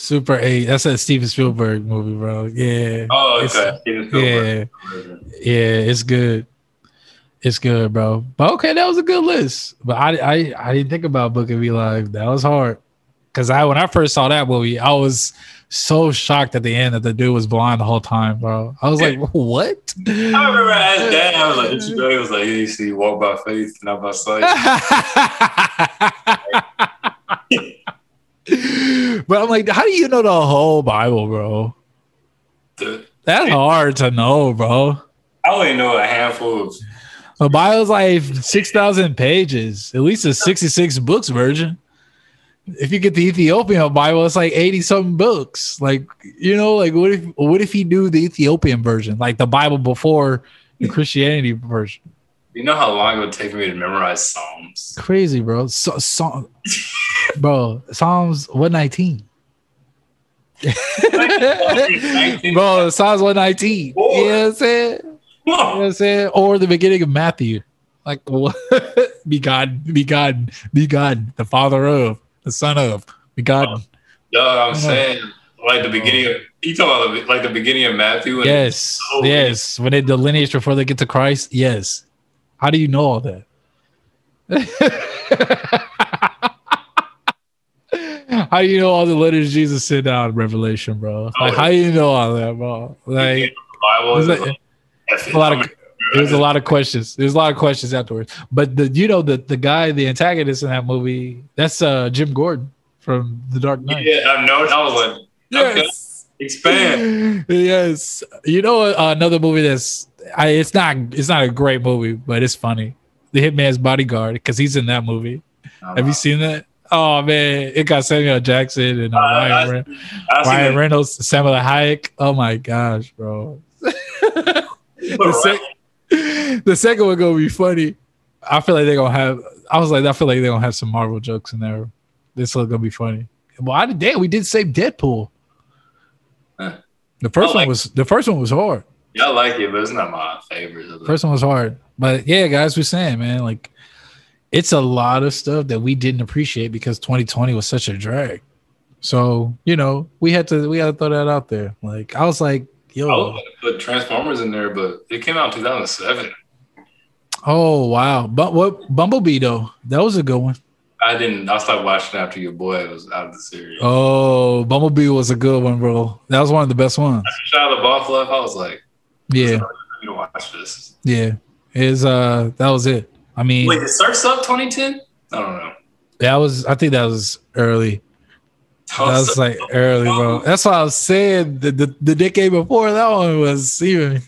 Super Eight. That's a Steven Spielberg movie, bro. Yeah. Oh, okay. Yeah, yeah. It's good. It's good, bro. But okay, that was a good list. But I I I didn't think about Book of Eli. That was hard. Cause I when I first saw that movie, I was so shocked at the end that the dude was blind the whole time, bro. I was like, what? I remember I asked Dad. I was like, "Did you know?" He was like, "Yeah, you see, walk by faith, not by sight." but I'm like, how do you know the whole Bible, bro? Dude, That's hard to know, bro. I only know a handful of. The Bible's like six thousand pages, at least a sixty-six books version. If you get the Ethiopian Bible, it's like eighty something books. Like you know, like what if what if he do the Ethiopian version, like the Bible before the Christianity version? You know how long it would take me to memorize Psalms? Crazy, bro. So, so, bro, Psalms one nineteen. bro, Psalms 119. Boy. You know what I'm saying? You know what I'm saying? Or the beginning of Matthew. Like, be God, be God, be God, the father of, the son of, be God. Yo, I'm saying like the beginning of you talking about the, like the beginning of Matthew. And Yes, Oh, yes. When they delineate before they get to Christ, yes. How do you know all that? how do you know all the letters Jesus sent out in Revelation, bro? Like, how do you know all that, bro? Like, Bible was like, a lot of there was a lot of questions. There's a lot of questions afterwards. But the you know the the guy, the antagonist in that movie, that's uh Jim Gordon from The Dark Knight. Yeah, I know. I was like, okay, expand. yes. You know uh, another movie that's I, it's not it's not a great movie, but it's funny. The Hitman's Bodyguard because he's in that movie. Have you seen that? Oh man, it got Samuel Jackson and uh, Uh, Ryan, I- Re- I seen Ryan. Reynolds, Salma Hayek. Oh my gosh, bro. the, sec- the second one gonna be funny. I feel like they're gonna have. I was like, I feel like they're gonna have some Marvel jokes in there. This is gonna be funny. Well, I did. We did save Deadpool. Huh. The first like- one was the first one was hard. Yeah, I like it, but it's not my favorite. Of First one was hard, but yeah, guys, we're saying, man, like it's a lot of stuff that we didn't appreciate because 2020 was such a drag. So you know, we had to we had to throw that out there. Like I was like, I was yo, gonna put Transformers in there, but it came out in 2007. oh wow, but what Bumblebee though? That was a good one. I didn't. I stopped watching after your boy was out of the series. Oh, Bumblebee was a good one, bro. That was one of the best ones. Shia LaBeouf left. I was like, Yeah, I'm gonna watch this. yeah. Is uh that was it. I mean, Wait, Surf's Up 2010? I don't know. that was I think that was early. That was like early, bro. That's why I was saying the, the, the decade before that one was even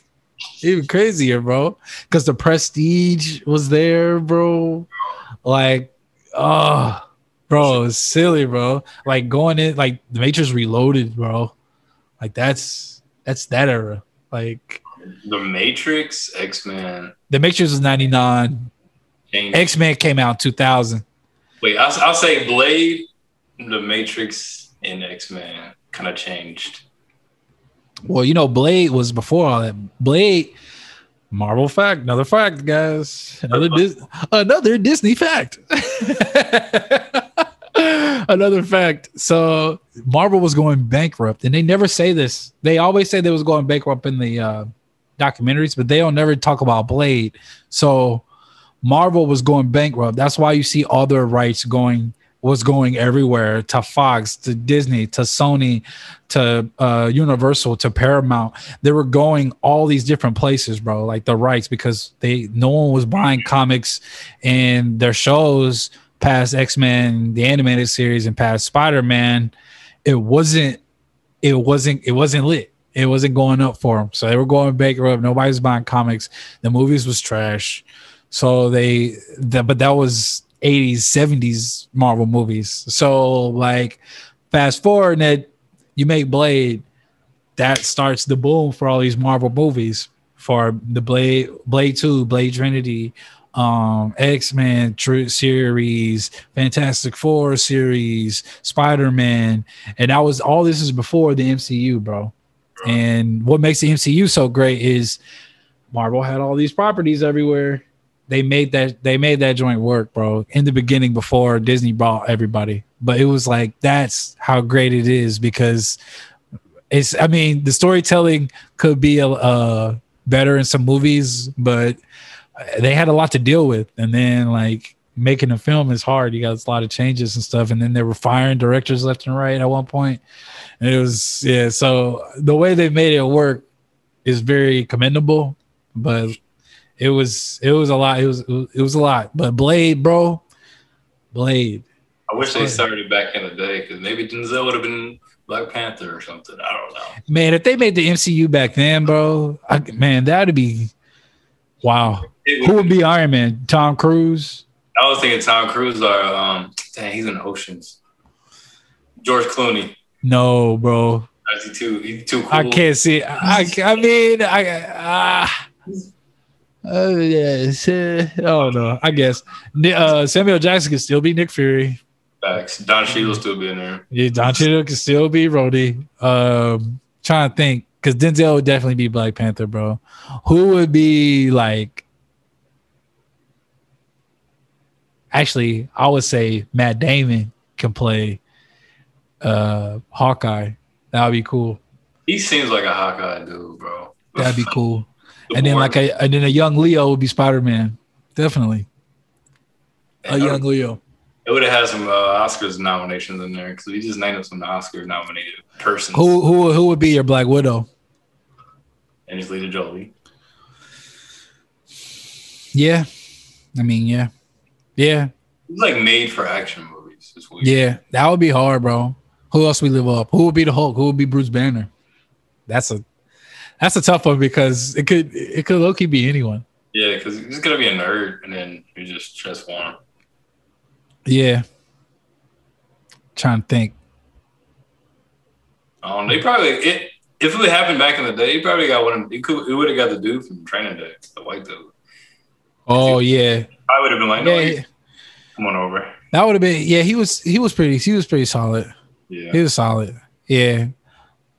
even crazier, bro. Because the prestige was there, bro. Like, oh, bro, it was silly, bro. Like going in, like the Matrix Reloaded, bro. Like that's that's that era. Like The Matrix, X Men. the Matrix was ninety nine. X Men came out two thousand. Wait, I'll, I'll say Blade, The Matrix, and X Men kind of changed. Well, you know, Blade was before all that. Blade, Marvel fact, another fact, guys. Another Dis- another Disney fact. another fact. So Marvel was going bankrupt, and they never say this. They always say they was going bankrupt in the uh, documentaries, but they don't never talk about Blade. So Marvel was going bankrupt. That's why you see all their rights going was going everywhere to Fox, to Disney, to Sony, to uh, Universal, to Paramount. They were going all these different places, bro. Like the rights because they no one was buying comics and their shows past X Men, the animated series, and past Spider Man. It wasn't. It wasn't. It wasn't lit. It wasn't going up for them. So they were going bankrupt. Nobody was buying comics. The movies was trash. So they, that, but that was 80s, 70s Marvel movies. So like, fast forward that you make Blade, that starts the boom for all these Marvel movies for the Blade, Blade Two, Blade Trinity, um, X Men series, Fantastic Four series, Spider Man, and that was all. This is before the MCU, bro. And what makes the MCU so great is Marvel had all these properties everywhere. They made that they made that joint work, bro. In the beginning, before Disney bought everybody, but it was like that's how great it is because it's. I mean, the storytelling could be a, uh better in some movies, but they had a lot to deal with, and then like making a film is hard. You got a lot of changes and stuff, and then they were firing directors left and right at one point. And it was yeah. So the way they made it work is very commendable, but it was it was a lot. It was it was a lot. But Blade, bro, Blade. I wish they started back in the day because maybe Denzel would have been Black Panther or something. I don't know. Man, if they made the MCU back then, bro, I, man, that'd be wow. Who would- would be Iron Man? Tom Cruise? I was thinking Tom Cruise or um, dang, he's in Oceans. George Clooney. No, bro. Is he too? He's too cool. I can't see. I, I mean, I ah. Uh, yes, uh, I don't. I guess uh, Samuel Jackson can still be Nick Fury. Facts. Don Cheadle still be in there. Yeah, Don Cheadle can still be Rhodey. Um, trying to think because Denzel would definitely be Black Panther, bro. Who would be like? Actually, I would say Matt Damon can play uh Hawkeye. That would be cool. He seems like a Hawkeye dude, bro. That'd be cool. and then like a and then a young Leo would be Spider Man. Definitely. A young Leo. It would have had some uh, Oscars nominations in there because we just named some Oscar nominated persons. Who who who would be your Black Widow? Angelina Jolie. Yeah, I mean, yeah, yeah, It's like made for action movies. Yeah. That would be hard, bro. Who else we live up? Who would be the Hulk? Who would be Bruce Banner? That's a that's a tough one because it could it could low key be anyone. Yeah, because he's gonna be a nerd, and then you just transform. Yeah. Trying to think. Um, they probably it if it would happen back in the day, he probably got one. He could. He would have got the dude from Training Day, the white dude. Oh yeah, I would have been like, no, yeah. come on over. That would have been yeah. He was he was pretty he was pretty solid. Yeah, He was solid. Yeah.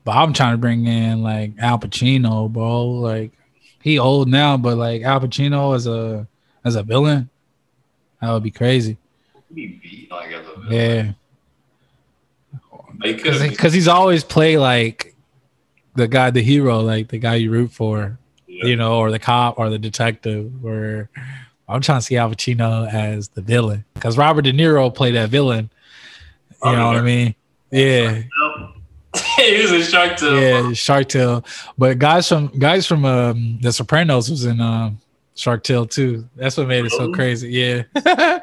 But I'm trying to bring in like Al Pacino, bro. Like he old now, but like Al Pacino as a as a villain, that would be crazy. he beat like as a Yeah, He because he's always play like the guy, the hero, like the guy you root for, yeah. you know, or the cop or the detective. Where I'm trying to see Al Pacino as the villain because Robert De Niro played that villain. You know what I mean? Yeah, he was a shark too. yeah, Shark Tale. But guys from guys from um, The Sopranos was in um, Shark Tale too. That's what made it so crazy. Yeah,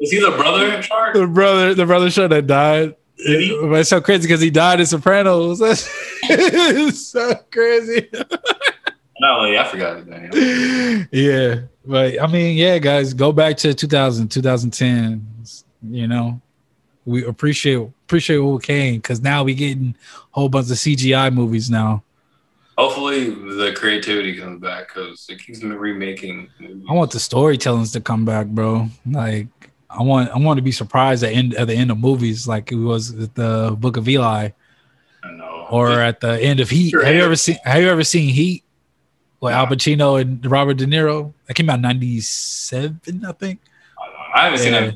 Is he the brother Shark? the brother, the brother show that died. But it's so crazy because he died in Sopranos. That's it's so crazy. No, like, I forgot his name. yeah, but I mean, yeah, guys, go back to 2000, 2010. You know, we appreciate appreciate what we came because now we getting a whole bunch of CGI movies now. Hopefully, the creativity comes back because it keeps me remaking. Movies. I want the storytellings to come back, bro. Like I want I want to be surprised at end at the end of movies, like it was at the Book of Eli I know. or at the end of Heat. Sure, Have you ever seen Have you ever seen Heat? With Al Pacino and Robert De Niro. That came out ninety seven, I think. I haven't seen that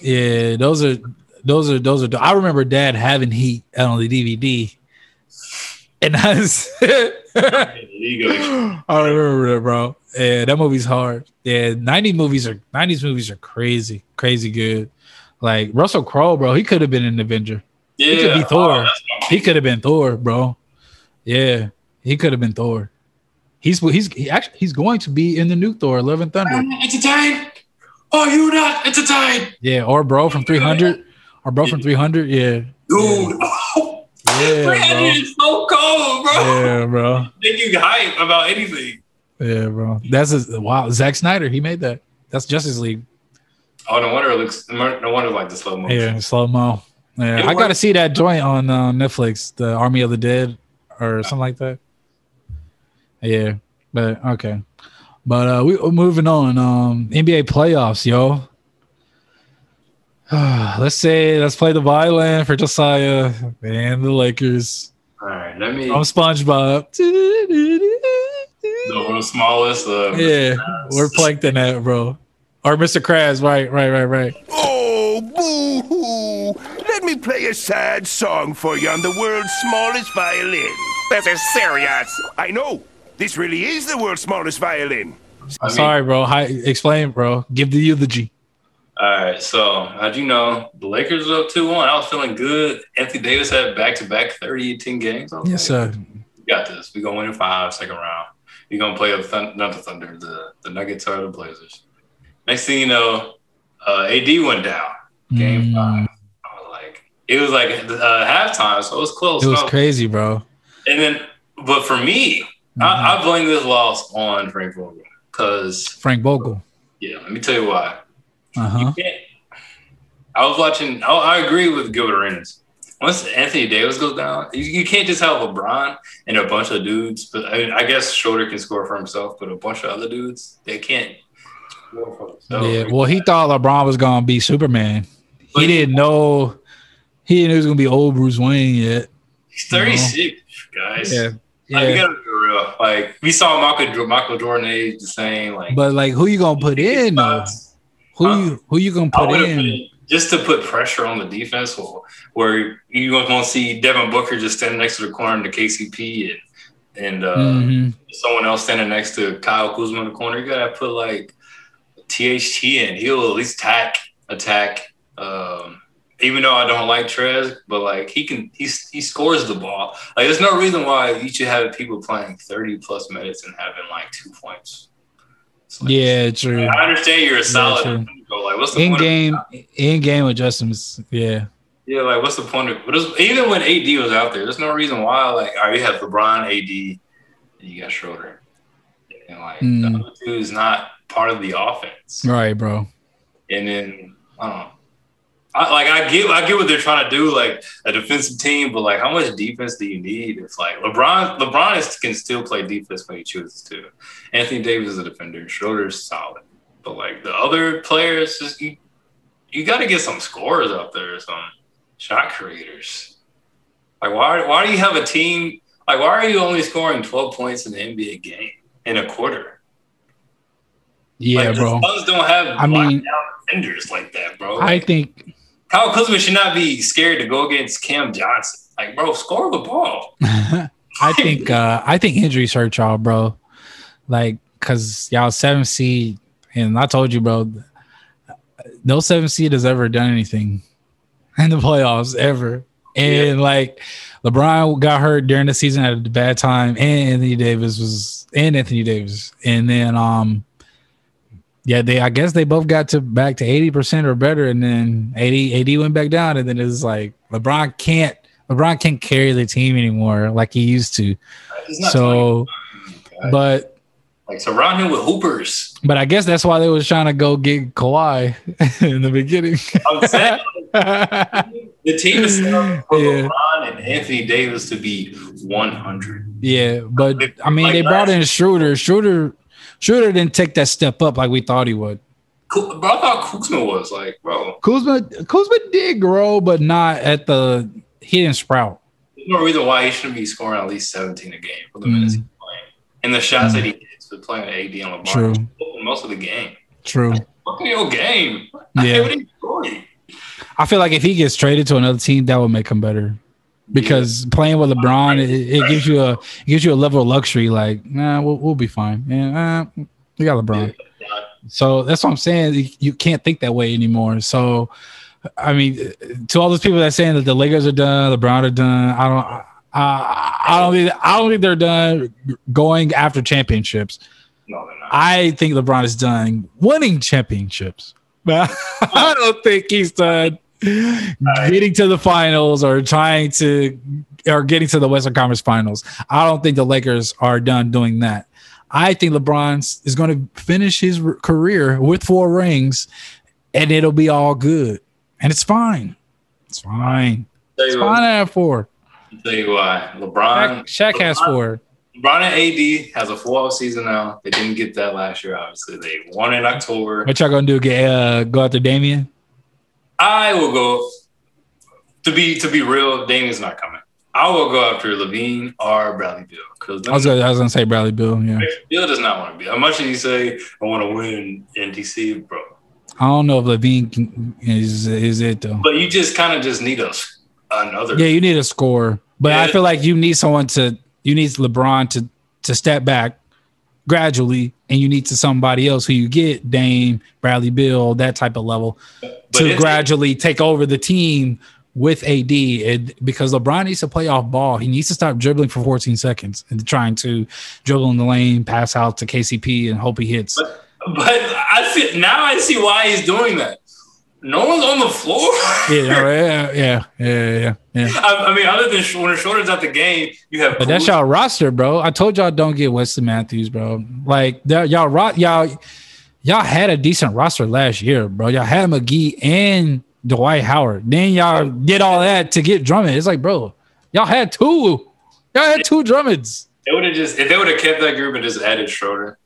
Yeah, those are those are those are. I remember Dad having Heat on the DVD, and I was. There you go. I remember that, bro. Yeah, that movie's hard. Yeah, 90 movies are 90s movies are crazy, crazy good. Like Russell Crowe, bro, he could have been an Avenger. Yeah, he could be Thor. Oh, that's what I'm- He could have been Thor, bro. Yeah, he could have been Thor. He's he's he actually he's going to be in the new Thor, Love and Thunder. entertained. Are you not entertained, Yeah, or bro from 300, or bro from 300. Yeah, dude? Oh, yeah, Brandon bro. is so cold, bro. Yeah, bro. Make you hype about anything. Yeah, bro. That's a wow. Zack Snyder, he made that. That's Justice League. Oh, no wonder it looks. No wonder like the slow motion. Yeah, slow mo. Yeah, It I got to see that joint on uh, Netflix, the Army of the Dead, or something like that. Yeah, but okay, but uh, we we're moving on. Um, NBA playoffs, yo. let's say let's play the violin for Josiah and the Lakers. All right, let me. I'm SpongeBob. The world's smallest. Uh, Yeah, we're plankton that, bro. Or Mr. Krabs, right, right, right, right. Oh, boo hoo! Let me play a sad song for you on the world's smallest violin. This is serious. I know. This really is the world's smallest violin. I mean, Sorry, bro. Hi, explain, bro. Give the eulogy. All right, so how'd you know the Lakers were up 2 1? I was feeling good. Anthony Davis had back to back 30 10 games. Yes, like, sir. We got this. We're going to win in five, second round. You're going to play the Thun- not the Thunder, the, the Nuggets or the Blazers. Next thing you know, uh, AD went down. Game Mm, five. I was like, it was like uh, halftime, so it was close. It was So- crazy, bro. And then, but for me, Mm-hmm. I, I blame this loss on Frank Vogel because, Frank Vogel. yeah, let me tell you why. Uh huh. can't. I was watching. I, I agree with Gilbert Arenas. Once Anthony Davis goes down, you, you can't just have LeBron and a bunch of dudes. But I, mean, I guess Schroeder can score for himself, but a bunch of other dudes they can't. Yeah. Well, he thought LeBron was gonna be Superman. he didn't know he didn't know he was gonna be old Bruce Wayne yet. He's 36, guys. Yeah. Like, we gotta be real. Like we saw Michael Michael Jordan age the same. Like But like who you gonna put in though? Who Huh? you who you gonna put in? been just to put pressure on the defense, or where you going to see Devin Booker just standing next to the corner to KCP and and uh, Mhm. someone else standing next to Kyle Kuzma in the corner. You gotta put like THT in. He'll at least attack attack. Um, even though I don't like Trez, but like he can, he he scores the ball. Like there's no reason why you should have people playing 30 plus minutes and having like two points. Like- Yeah, true. I understand you're a solid. but like, what's the In point? of- game in game adjustments. Yeah. Yeah, like what's the point of but even when AD was out there, there's no reason why like all right, you have LeBron, AD, and you got Schroeder. And like Mm. the other two is not part of the offense. Right, bro. And then I don't know. I, like I get I get what they're trying to do, like a defensive team, but like how much defense do you need? It's like LeBron LeBron is, can still play defense when he chooses to. Anthony Davis is a defender, Schroeder's solid. But like the other players, just you you gotta get some scorers out there, some shot creators. Like why why do you have a team like why are you only scoring 12 points in the NBA game in a quarter? Yeah, like, bro. The Suns don't have I mean- defenders like that, bro. I think Kyle Kuzma should not be scared to go against Cam Johnson. Like, bro, score the ball. I think uh I think injuries hurt y'all, bro. Like, cause y'all seven seed, and I told you, bro, no seven seed has ever done anything in the playoffs ever. And like LeBron got hurt during the season at a bad time, and Anthony Davis was and Anthony Davis. And then um yeah, they I guess they both got to back to 80% or better, and then 80 AD went back down, and then it's like LeBron can't LeBron can't carry the team anymore like he used to. So, but like surround him with hoopers. but I guess that's why they was trying to go get Kawhi in the beginning. I'm saying the team is set up for Yeah. LeBron and Anthony Davis to be 100. yeah, but I mean they brought in Schroeder. Schroeder Schroeder didn't take that step up like we thought he would. Bro, I thought Kuzma was like, bro, Kuzma Kuzma did grow, but not at the he didn't sprout. there's no reason why he shouldn't be scoring at least 17 a game for the Mm. minutes he's playing. And the shots that he gets with playing with AD and LeBron True. most of the game. True. At your game. Yeah. what are you doing? I feel like if he gets traded to another team, that would make him better. Because playing with LeBron, it, it gives you a it gives you a level of luxury. Like, nah, we'll, we'll be fine. Yeah, uh, we got LeBron. Yeah. So that's what I'm saying. You, can't think that way anymore. So, I mean, to all those people that saying that the Lakers are done, LeBron are done, I don't, I, I don't think, I don't think they're done going after championships. No, they're not. I think LeBron is done winning championships. I don't think he's done getting to the finals or trying to or getting to the Western Conference Finals. I don't think the Lakers are done doing that. I think LeBron is going to finish his career with four rings, and it'll be all good, and it's fine. It's fine. It's fine what, to have four. tell you why. Shaq, LeBron, Shaq has four. LeBron and AD has a full off season now. They didn't get that last year, obviously. They won in October. What y'all gonna do? Get uh, go after Damian? I will go to be to be real, Damian's not coming. I will go after LaVine or Bradley Beal. Because I was gonna, I was gonna say Bradley Beal. Yeah, Beal does not want to be. As much as you say I want to win in DC, bro. I don't know if LaVine can, is is it though. But you just kind of just need a another. Yeah, you need a score, but I feel like you need someone to you need LeBron to to step back gradually, and you need to somebody else who you get Dame, Bradley Beal, that type of level But to gradually take over the team with AD. And because LeBron needs to play off ball, he needs to stop dribbling for 14 seconds and trying to dribble in the lane, pass out to KCP, and hope he hits. But I see now. I see why he's doing that. No one's on the floor. Yeah, yeah, yeah, yeah. I, I mean, other than when Schroeder's at the game, you have. But that's y'all roster, bro. I told y'all don't get Wesley Matthews, bro. Like that, y'all ro- y'all y'all had a decent roster last year, bro. Y'all had McGee and Dwight Howard. Then y'all did all that to get Drummond. It's like, bro, y'all had two. Y'all had two Drummonds. They would have just if they would have kept that group and just added Schroeder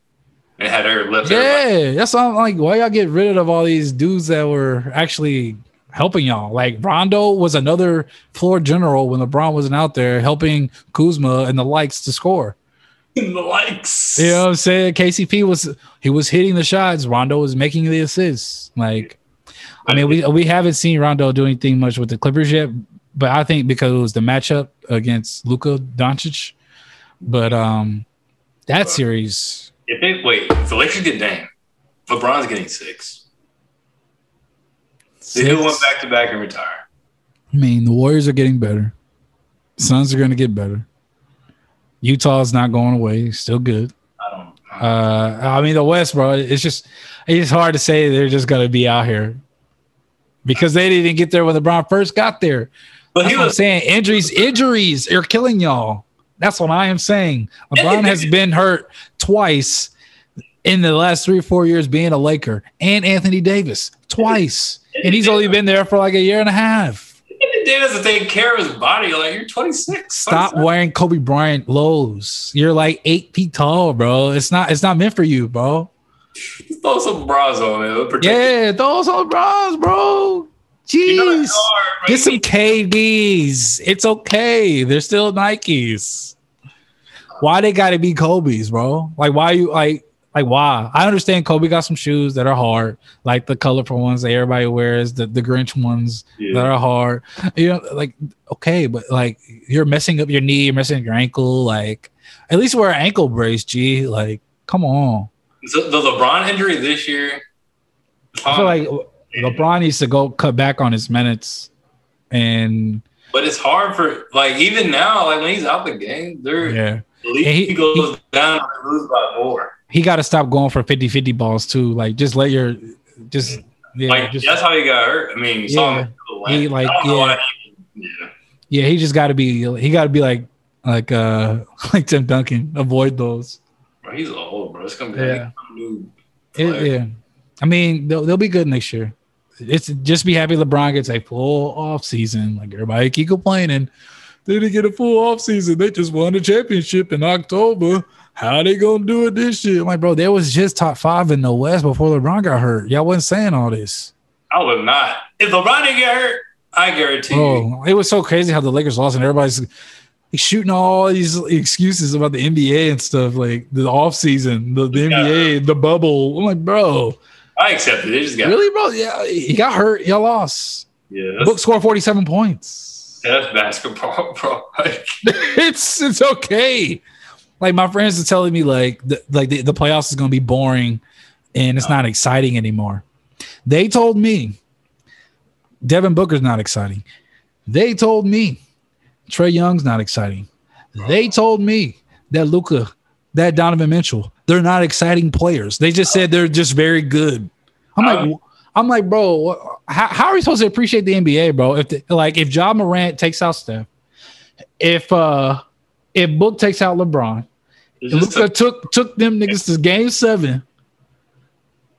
and had her left. everybody- Yeah, that's all. I'm like, why y'all get rid of all these dudes that were actually helping y'all. Like Rondo was another floor general when LeBron wasn't out there helping Kuzma and the likes to score. the likes. You know what I'm saying? KCP was he was hitting the shots. Rondo was making the assists. Like, I mean, we we haven't seen Rondo do anything much with the Clippers yet, but I think because it was the matchup against Luka Doncic. But um that series, If they wait, if the Lakers get Dame, LeBron's getting six. They do six- one back to back and retire. I mean, the Warriors are getting better. Suns are going to get better. Utah's not going away. Still good. I don't. Uh, I mean, the West, bro. It's just it's hard to say they're just going to be out here because they didn't get there when LeBron first got there. but That's he what I'm was. saying. Injuries, injuries are killing y'all. That's what I am saying. LeBron has been hurt twice in the last three or four years being a Laker, and Anthony Davis twice, and he's only been there for like a year and a half. Davis to take care of his body. Like you're 26. Stop 27. wearing Kobe Bryant lows. You're like eight feet tall, bro. It's not. It's not meant for you, bro. Throw some bras on man. You. Yeah, those are bras, bro. You know Jeez, it's hard, bro. get some KDs. It's okay. They're still Nikes. Why they got to be Kobe's, bro? Like, why you like? Like, why? I understand Kobe got some shoes that are hard, like the colorful ones that everybody wears, the, the Grinch ones Yeah. that are hard. You know, like okay, but like you're messing up your knee, you're messing up your ankle. Like at least wear an ankle brace, G. Like, come on. So the LeBron injury this year. I feel like LeBron needs to go cut back on his minutes, and But it's hard for like even now, like when he's out the game, they're yeah, the league he- goes down and lose by more. he got to stop going for 50-50 balls too. Like, just let your just yeah, like just, that's how he got hurt. I mean, you saw him. He, like, I don't know yeah. he- yeah. yeah. He just got to be. He got to be like like uh like Tim Duncan. Avoid those. Bro, he's old, bro. It's gonna be Yeah. like new It- yeah, I mean they'll, they'll be good next year. It's just be happy LeBron gets a full off season. Like everybody keep complaining, they didn't get a full off season. They just won a championship in October. How they gonna do it this year? I'm like, bro, there was just top five in the West before LeBron got hurt. Y'all wasn't saying all this. I was not. If LeBron didn't get hurt, I guarantee you. Oh, it was so crazy how the Lakers lost and everybody's shooting all these excuses about the NBA and stuff, like the off season, the, the Yeah. NBA, the bubble. I'm like, bro, I accept it. They just got really, bro? Yeah, he got hurt. Y'all lost. Yeah, Book scored 47 points. That's basketball, bro. It's it's okay. Like my friends are telling me, like the, like the, the playoffs is gonna be boring, and it's not exciting anymore. They told me Devin Booker's not exciting. They told me Trae Young's not exciting. They told me that Luka, that Donovan Mitchell, they're not exciting players. They just said they're just very good. I'm like, I'm like, bro, what- how, how are we supposed to appreciate the NBA, bro? If the, like if Ja Morant takes out Steph, if uh if Book takes out LeBron, it's and just Luka a- took took them niggas to game seven,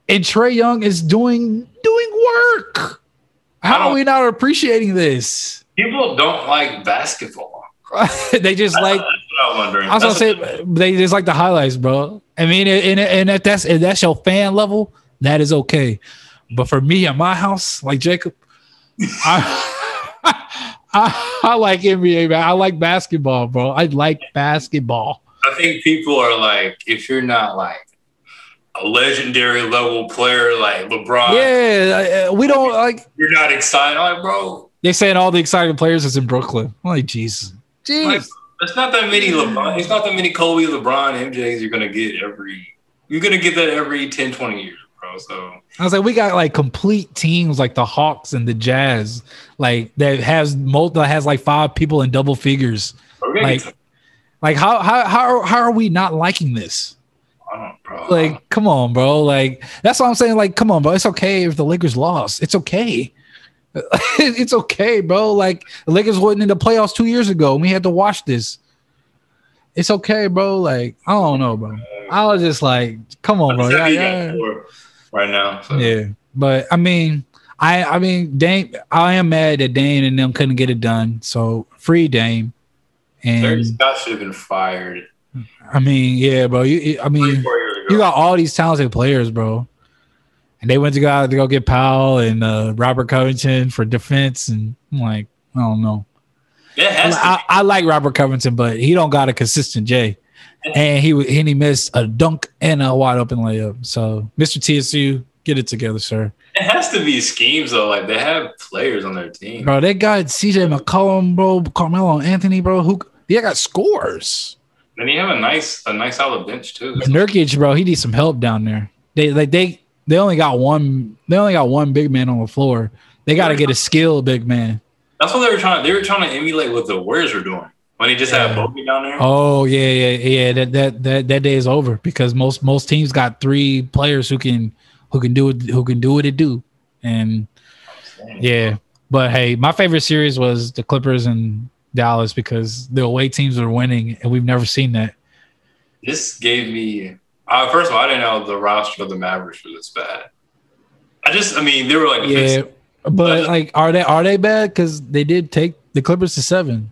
and Trae Young is doing doing work. How are we not appreciating this? people don't like basketball. they just like That's I'm. I was gonna say they just like the highlights, bro. I mean, and and if that's if that's your fan level, that is okay. But for me at my house, like Jacob, I, I I like NBA, man. I like basketball, bro. I like basketball. I think people are like, if you're not like a legendary level player like LeBron, Yeah, uh, we don't like. you're not excited. Like, bro, They saying all the exciting players is in Brooklyn. I'm like, Jesus, like, jeez. it's not that many LeBron. It's not that many Kobe, LeBron, MJs you're gonna get every. You're gonna get that every 10, 20 years, bro. So I was like, we got like complete teams like the Hawks and the Jazz, like that has multi has like five people in double figures. Like. Like how how how how are we not liking this? Bro. Like, come on, bro. Like that's what I'm saying. Like, come on, bro. It's okay if the Lakers lost. It's okay. it's okay, bro. Like the Lakers wasn't in the playoffs two years ago, and we had to watch this. It's okay, bro. Like I don't know, bro. I was just like, come on, bro. Yeah, yeah. Right now. So. Yeah, but I mean, I I mean, Dame. I am mad that Dame and them couldn't get it done. So free Dame, Terry and Scott should have been fired I mean, yeah, bro. You, I mean, four years ago. you got all these talented players, bro, and they went to go out to go get Powell and uh, Robert Covington for defense, and I'm like, I don't know. Has I, I like Robert Covington, but he don't got a consistent J. And he and he missed a dunk and a wide open layup. So, Mr. TSU, get it together, sir. It has to be schemes though. Like they have players on their team. Bro, they got CJ McCollum, bro, Carmelo Anthony, bro. Who they got scores. Then you have a nice, a nice solid bench too. Nurkic, bro, he needs some help down there. They like they they only got one they only got one big man on the floor. They got to get a skilled big man. That's what they were trying. They were trying to emulate what the Warriors were doing when they just had Yeah. Bogey down there. Oh yeah, yeah, yeah. That that that that day is over because most most teams got three players who can who can do it who can do what it do. And yeah, but hey, my favorite series was the Clippers and Dallas because the away teams were winning and we've never seen that. This gave me. Uh, first of all, I didn't know the roster of the Mavericks was this bad. I just, I mean, they were like, Yeah, but like, are they are they bad? Because they did take the Clippers to seven,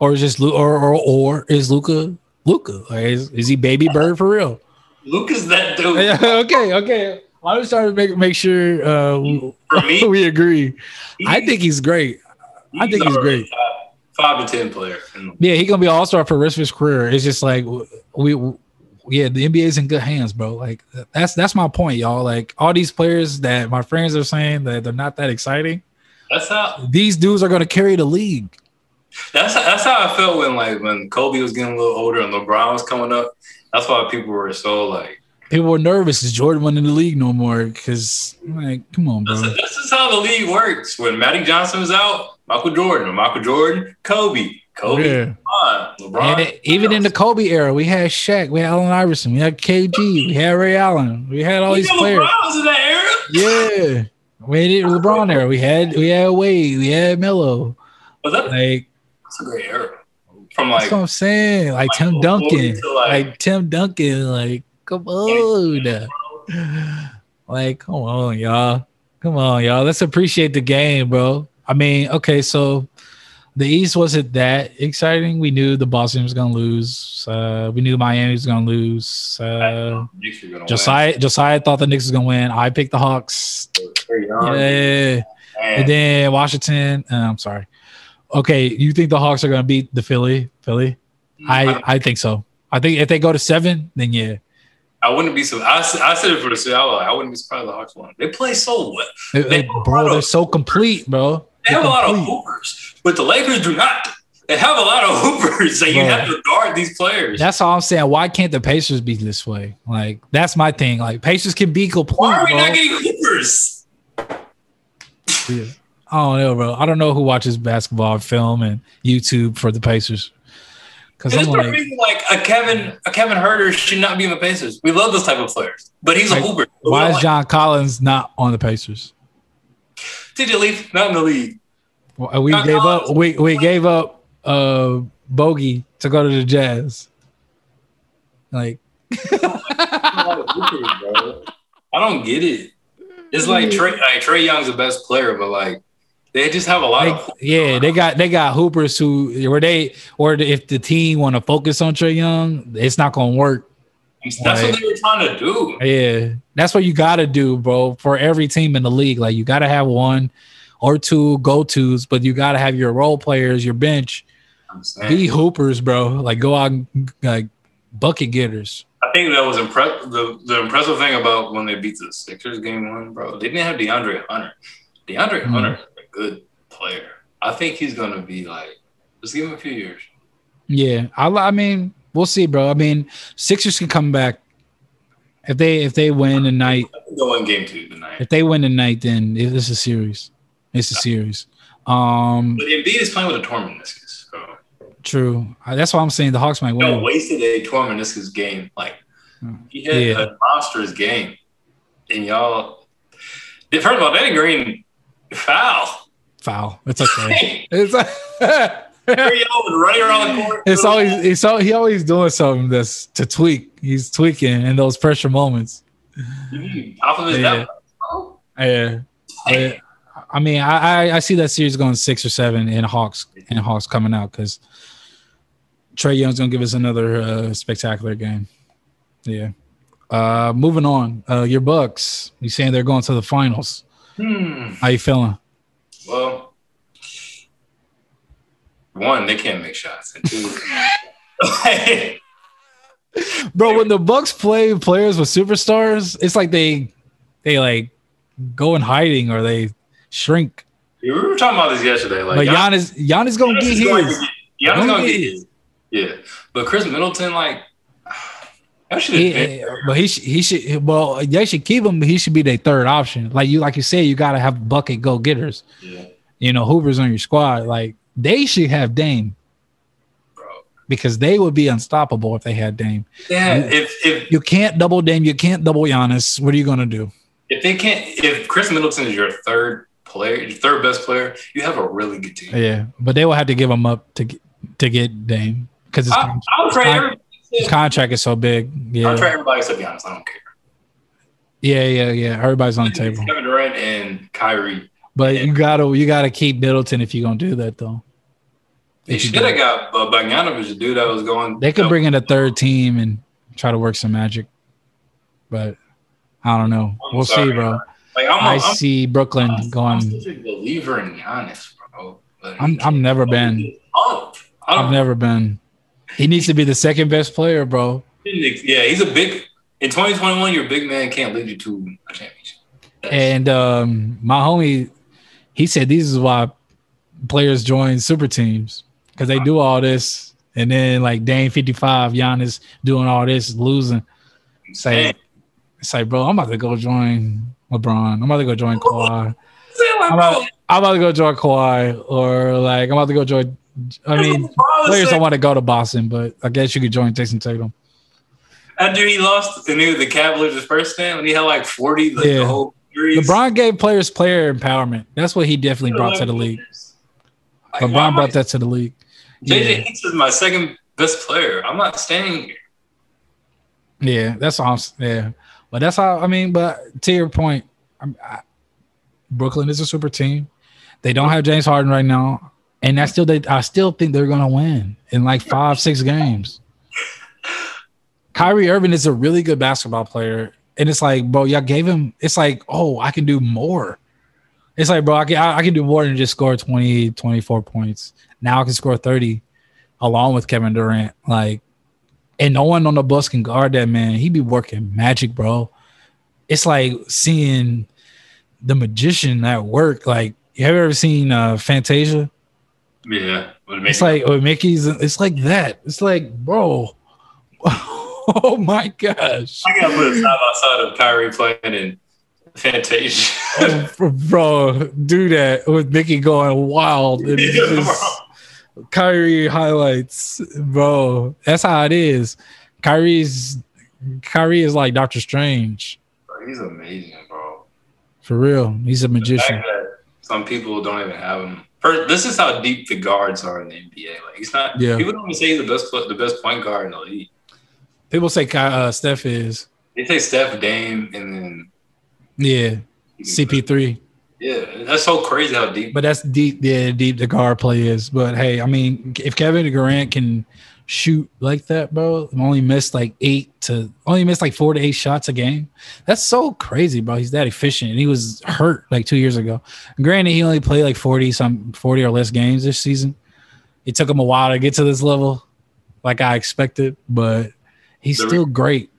or is just Lu- or or or is Luka Luka? Like, is, is he baby bird for real? Luka's that dude. Yeah, okay, okay. I was trying to make make sure uh, me, we agree. I think he's great. I think he's great. top Five to ten player. Yeah, he's gonna be all star for the rest of his career. It's just like we, we, yeah, the NBA's in good hands, bro. Like that's that's my point, y'all. Like all these players that my friends are saying that they're not that exciting. That's how. These dudes are gonna carry the league. That's that's how I felt when like when Kobe was getting a little older and LeBron was coming up. That's why people were so like. People were nervous. Is Jordan wasn't in the league no more? Because like, come on, This, bro. is- this is how the league works. When Magic Johnson was out, Michael Jordan. Michael Jordan, Kobe. Kobe. Yeah. LeBron. LeBron. And it, even in the Kobe era, we had Shaq, we had Allen Iverson, we had KG, we had Ray Allen, we had all You these players. LeBron was in that era. Yeah, we did LeBron era. We had we had Wade, we had Melo. Was that, Like that's a great era. From that's like what I'm saying. Like Tim Michael Duncan, like- like Tim Duncan. Like come on, like come on, y'all. Come on, y'all. Let's appreciate the game, bro. I mean, okay, so the East wasn't that exciting. We knew the Boston was gonna lose. Uh, we knew Miami was gonna lose. Uh, Knicks were gonna Josiah Josiah thought the Knicks was gonna win. I picked the Hawks. win. Very young. Yeah. And And then Washington. Uh, I'm sorry. Okay, you think the Hawks are gonna beat the Philly? Philly? Mm, I I think so. I think if they go to seven, then yeah. I wouldn't be so. I, I said it for the city. I, I wouldn't be surprised the Hawks won. They play so well. They, they, bro, they're so complete, bro. They They're have a lot of hoopers, but the Lakers do not. They have a lot of hoopers, and you have to guard these players. That's all I'm saying. Why can't the Pacers be this way? Like that's my thing. Like Pacers can be complete. Why are we bro. not getting hoopers? Yeah. I don't know, bro. I don't know who watches basketball film and YouTube for the Pacers. Because And I'm like, reason like a Kevin, a Kevin Huerter should not be in the Pacers. We love those type of players, but he's Like, a hooper. Why is like- John Collins not on the Pacers? Did you leave? not in the league? Well, We John gave Collins- up. We we gave up uh Bogey to go to the Jazz. Like I don't get it. It's like Trae, like Trae Young's the best player, but like they just have a lot They- of yeah, they got they got hoopers who where they or if the team want to focus on Trae Young, it's not gonna work. That's what they were trying to do. Yeah, that's what you got to do, bro. For every team in the league, like you got to have one or two go tos, but you got to have your role players, your bench, be hoopers, bro. Like go out and, like bucket getters. I think that was impressive. The, the impressive thing about when they beat the Sixers game one, bro, they didn't have DeAndre Hunter. DeAndre Mhm. Hunter good player. I think he's gonna be like, just give him a few years. Yeah, I, I mean, we'll see, bro. I mean, Sixers can come back if they if they win tonight. Go in game two tonight. If they win tonight, then it's a series. It's a series. Um, But Embiid is playing with a torn meniscus. So. true. That's why I'm saying the Hawks might You know, wasted a torn meniscus game. Like he had Yeah. a monstrous game, and y'all. First of all, Danny Green foul. Foul. It's okay. It's running around the court. it's always it's all he always doing something that's to tweak. He's tweaking in those pressure moments. Of his Yeah. Yeah. But, I mean, I, I I see that series going six or seven and Hawks and Hawks coming out because Trae Young's gonna give us another uh, spectacular game. Yeah. Uh, moving on. Uh, your Bucks. You saying they're going to the finals? Hmm. How you feeling? Well, one, they can't make shots, and two, Bro, when the Bucks play players with superstars, it's like they they like go in hiding or they shrink. we were talking about this yesterday. Like, Like Gian- Giannis, Giannis gonna Giannis get is Going to get- Giannis Gonna get his. his. Yeah, but Khris Middleton, like, that should He, been. Eh, but he should, he should well they should keep him. But he should be their third option. Like you like you said, you gotta have bucket go getters. Yeah, You know, Hoover's on your squad. Like they should have Dame bro. because they would be unstoppable if they had Dame. Yeah, if if You can't double Dame. You can't double Giannis. What are you gonna do? if they can't, if Khris Middleton is your third player, your third best player, you have a really good team. Yeah, but they will have to give him up to get, to get Dame because it's. I, con- I'll trade everybody. His contract is so big. Yeah. Contract everybody except Giannis. I don't care. yeah, yeah, yeah. Everybody's on the table, Kevin Durant and Kyrie. but you gotta you gotta keep Middleton if you're gonna do that though. They should have got uh, Bogdanovich, the dude that was going. They could bring in a third team and try to work some magic, but I don't know. I'm We'll sorry, see, bro. Like I'm, I I'm, see Brooklyn I'm going. such a believer in Giannis, bro. I'm I've never been. I I've never been. He needs to be the second best player, bro. yeah, he's a big. In 2021, your big man can't lead you to a championship. That's- And um, my homie, he said this is why players join super teams because they do all this, and then like Dame 55, Giannis doing all this, losing. Say, it's like, bro, I'm about to go join LeBron. I'm about to go join Kawhi. I'm about, I'm about to go join Kawhi, or like I'm about to go join. I mean, players don't want to go to Boston, but I guess you could join Jayson Tatum. after he lost the new the Cavaliers his first game when he had like 40 like, Yeah. the whole series. LeBron gave players player empowerment. That's what he definitely brought to the league. Like, LeBron I- brought that to the league. JJ Yeah. Hickson is my second best player. I'm not staying here. Yeah, that's awesome. Yeah, but that's how I mean. But to your point, I, Brooklyn is a super team. They don't have James Harden right now, and I still I still think they're gonna win in like five six games. Kyrie Irving is a really good basketball player, and it's like, bro, y'all gave him. It's like, oh, I can do more. It's like, bro, I can I, I can do more than just score 20, 24 points. Now I can score 30 along with Kevin Durant. Like, and no one on the bus can guard that man. He be working magic, bro. It's like seeing the magician at work. Like, you ever seen uh Fantasia? Yeah. It's like with Mickey's. It's like that. It's like, bro. oh my gosh, I gotta put a side by side of Kyrie playing in Fantasia. Oh, bro, do that with Mickey going wild. And Yeah, just Kyrie highlights, bro. That's how it is. Kyrie's Kyrie is like Doctor Strange He's amazing, bro. for real. He's a magician. some people don't even have him. This is how deep the guards are in the NBA. Like he's not. Yeah. People don't even say he's the best, the best point guard in the league. People say uh, Steph is They say Steph, Dame, and then yeah CP3, Yeah, that's so crazy how deep. but that's deep. Yeah, deep the guard play is. But hey, I mean, if Kevin Durant can shoot like that, bro, only missed like eight to only missed like four to eight shots a game. That's so crazy, bro. He's that efficient, and he was hurt like two years ago. Granted, he only played like forty some forty or less games this season. It took him a while to get to this level, like I expected, but he's The re- still great.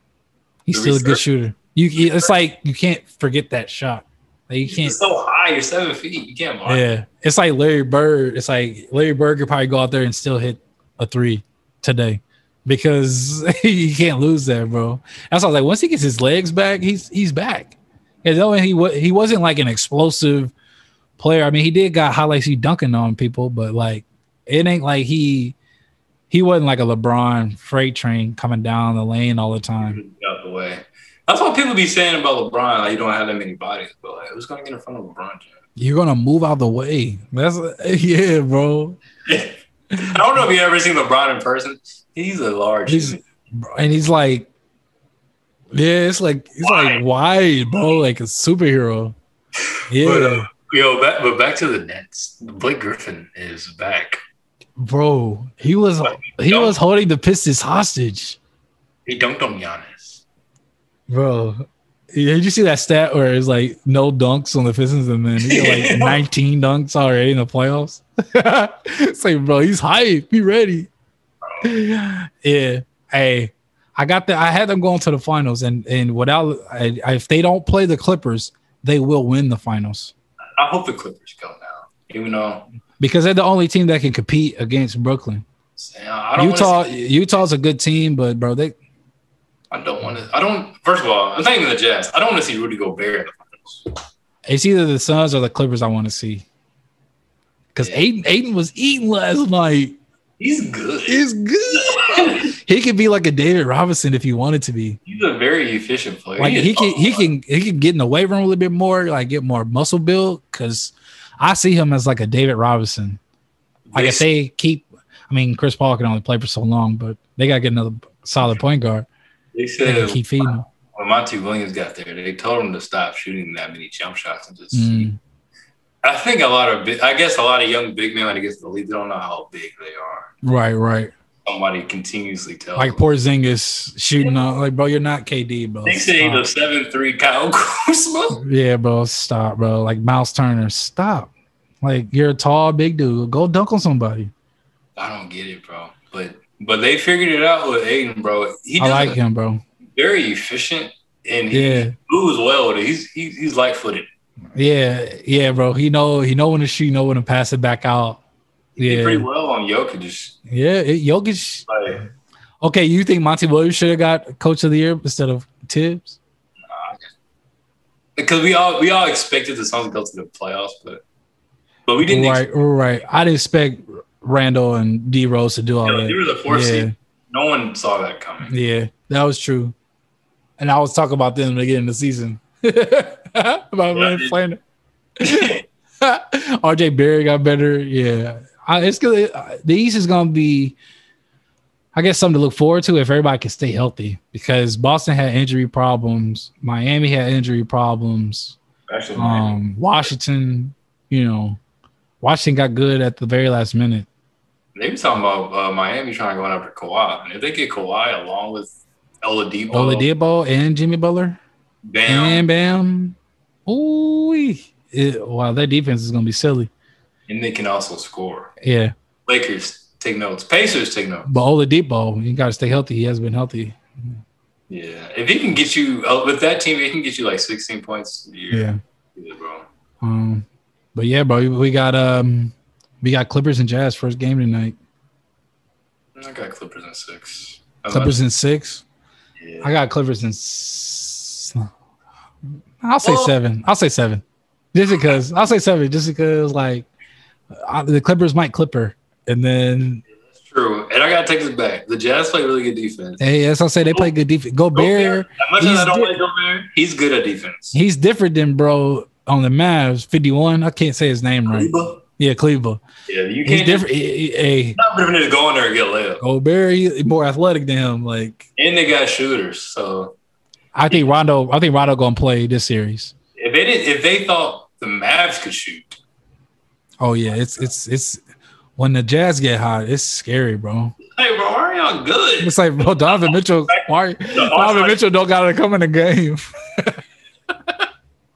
He's still a good shooter. You, it's like you can't forget that shot. Like you can't. so high. You're seven feet. You can't mark. Yeah, it's like Larry Bird. It's like Larry Bird could probably go out there and still hit a three today because he can't lose that, bro. That's why I was like, once he gets his legs back, he's he's back. And though he wa- he wasn't like an explosive player. I mean, he did got highlights he dunking on people, but like it ain't like he he wasn't like a LeBron freight train coming down the lane all the time. out the way. That's what people be saying about LeBron. Like you don't have that many bodies, but like who's gonna get in front of LeBron James? You're gonna move out the way. That's yeah, bro. I don't know if you ever seen LeBron in person. He's a large. He's and he's like, yeah, it's like he's like wide, bro, like a superhero. But, Yeah, uh, yo, back, but back to the Nets. Blake Griffin is back. bro, he was he was holding the Pistons hostage. He dunked on Giannis. bro. Did you see that stat where it's like no dunks on the Pistons and then he got like 19 dunks already in the playoffs? like, bro, he's hype. Be ready. Yeah. Hey, I got the I had them going to the finals, and and without I, I- if they don't play the Clippers, they will win the finals I hope the Clippers go now. Even though because they're the only team that can compete against Brooklyn. I don't Utah Utah's a good team, but bro, they I don't want to. I don't. First of all, I'm not even the Jazz. I don't want to see Rudy Gobert in the finals. it's either the Suns or the Clippers I want to see. Because Yeah. Ayton Ayton was eating last night. He's good. He's good. he could be like a David Robinson if he wanted to be. He's a very efficient player. Like is he can he tall. can he can get in the weight room a little bit more, like get more muscle build. Cause I see him as like a David Robinson. Like if they keep, I mean, Chris Paul can only play for so long, but they gotta get another solid point guard. They They said can keep feeding him. when Monty Williams got there, they told him to stop shooting that many jump shots and just. Mm. I think a lot of, big, I guess, a lot of young big men when they get to the league, they don't know how big they are. Right, right. Somebody continuously tells Like them. Porzingis shooting up. Like, bro, you're not KD, bro. They say the seven three Kyle Kuzma. Yeah, bro, stop, bro. Like Miles Turner, stop. Like you're a tall, big dude. Go dunk on somebody. I don't get it, bro. But but they figured it out with Ayton, bro. He I like it him, bro. very efficient and he Yeah, moves well. He's he's, he's light footed. Yeah, yeah, bro. He know he know when to shoot, know when to pass it back out. He Yeah, pretty well on Jokic. Yeah. It, Jokic. like Okay, you think Monty Williams should have got Coach of the Year instead of Thibs? because we all we all expected the Suns to go to the playoffs, but but we didn't. Right, right. I didn't expect Randle and D Rose to do all Expect, that. they were the fourth Yeah. seed. No one saw that coming. Yeah, that was true. And I was talking about them again in the season. about Yeah, playing. RJ Barrett got better. Yeah, I, it's good. The East is gonna be, I guess, something to look forward to if everybody can stay healthy. Because Boston had injury problems, Miami had injury problems, Actually, um, Washington, you know, Washington got good at the very last minute. they were talking about uh, Miami trying to go after Kawhi, and if they get Kawhi along with Oladipo, Oladipo and Jimmy Butler. Bam, And bam. Ooh. Wow, that defense is gonna be silly. and they can also score. Yeah. Lakers take notes. Pacers take notes. But Oladipo, you gotta stay healthy. He has been healthy. Yeah, if he can get you uh, with that team, he can get you like 16 points Yeah. Yeah, bro. Um, but yeah, bro, we- got um we got Clippers and Jazz first game tonight. I got Clippers in six. Clippers in six. Yeah. I got Clippers in s- I'll say Well- seven. I'll say seven. Just because I'll say seven, just because like uh, the Clippers might clipper. And then That's true. And I gotta take this back. The Jazz play really good defense. hey, as I say, they play good defense. Gobert. As much as he's I don't di- like Gobert, he's good at defense. He's different than bro on the Mavs. 51. I can't say his name right. Kleber? Yeah, Cleveland. Yeah, you can't. different. He- he- Hey, not different than go in there and get layup. Gobert, he more athletic than him. Like And they got shooters. So I think Rondo. I think Rondo gonna play this series. if they didn't, if they thought the Mavs could shoot, Oh yeah, it's it's it's when the Jazz get hot, it's scary, bro. hey, bro, why are y'all good? It's like bro, Donovan Mitchell. Why Donovan Mitchell don't gotta come in the game?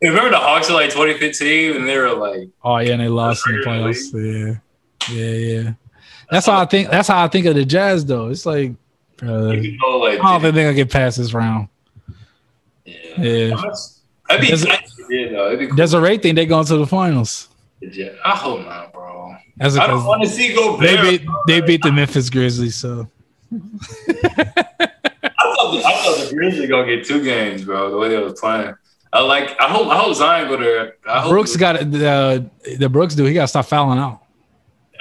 Remember the Hawks in like 2015 and they were like, Oh yeah, and they lost in the playoffs. Yeah, yeah, yeah. That's how I think. That's how I think of the Jazz, though. It's like, uh, I like, don't think they're gonna get past this round. Yeah. That'd be, Does it- yeah, no, it'd be cool. Desiree think they going to the finals. Yeah, I hope not, bro. That's I don't want to see go they beat they beat the Memphis Grizzlies. So I thought the, I thought the Grizzlies gonna get two games, bro. The way they was playing. I like. I hope. I hope Zion go there. I hope Brooks got the the Brooks dude. He got to stop fouling out.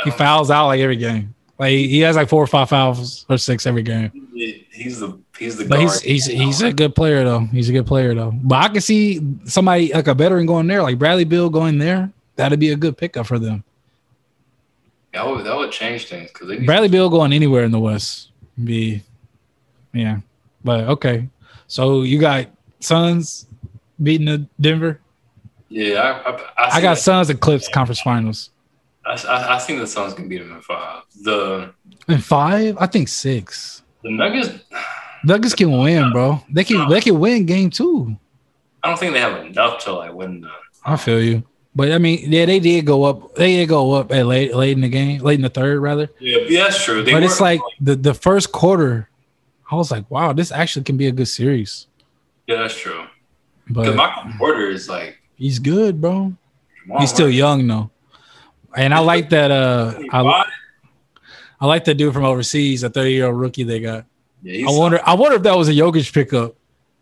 He fouls out like every game. Like he has like four or five fouls or six every game. He's the he's the But guard. he's he's he's a good player though. He's a good player though. But I can see somebody like a veteran going there, like Bradley Beal going there. That'd be a good pickup for them. that would that would change things because Bradley Beal going anywhere in the West be, yeah. But okay, so you got Suns beating the Denver. Yeah, I I, I, I got that. Suns and Clips conference finals. I, I, I think the Suns can beat them in five. The In five, I think six. the Nuggets, Nuggets can win, bro. They can they can win game two. I don't think they have enough to like win the. I feel you. But I mean, yeah, they did go up. They did go up at late late in the game, late in the third rather. Yeah, yeah that's true. They but it's like the the first quarter, I was like, wow, this actually can be a good series. yeah, that's true. But Michael Porter is like, he's good, bro. He's still young though. And I like that. Uh, I, Why? I like that dude from overseas, a 30 year old rookie they got. Yeah, I wonder. I wonder if that was a Jokic pickup.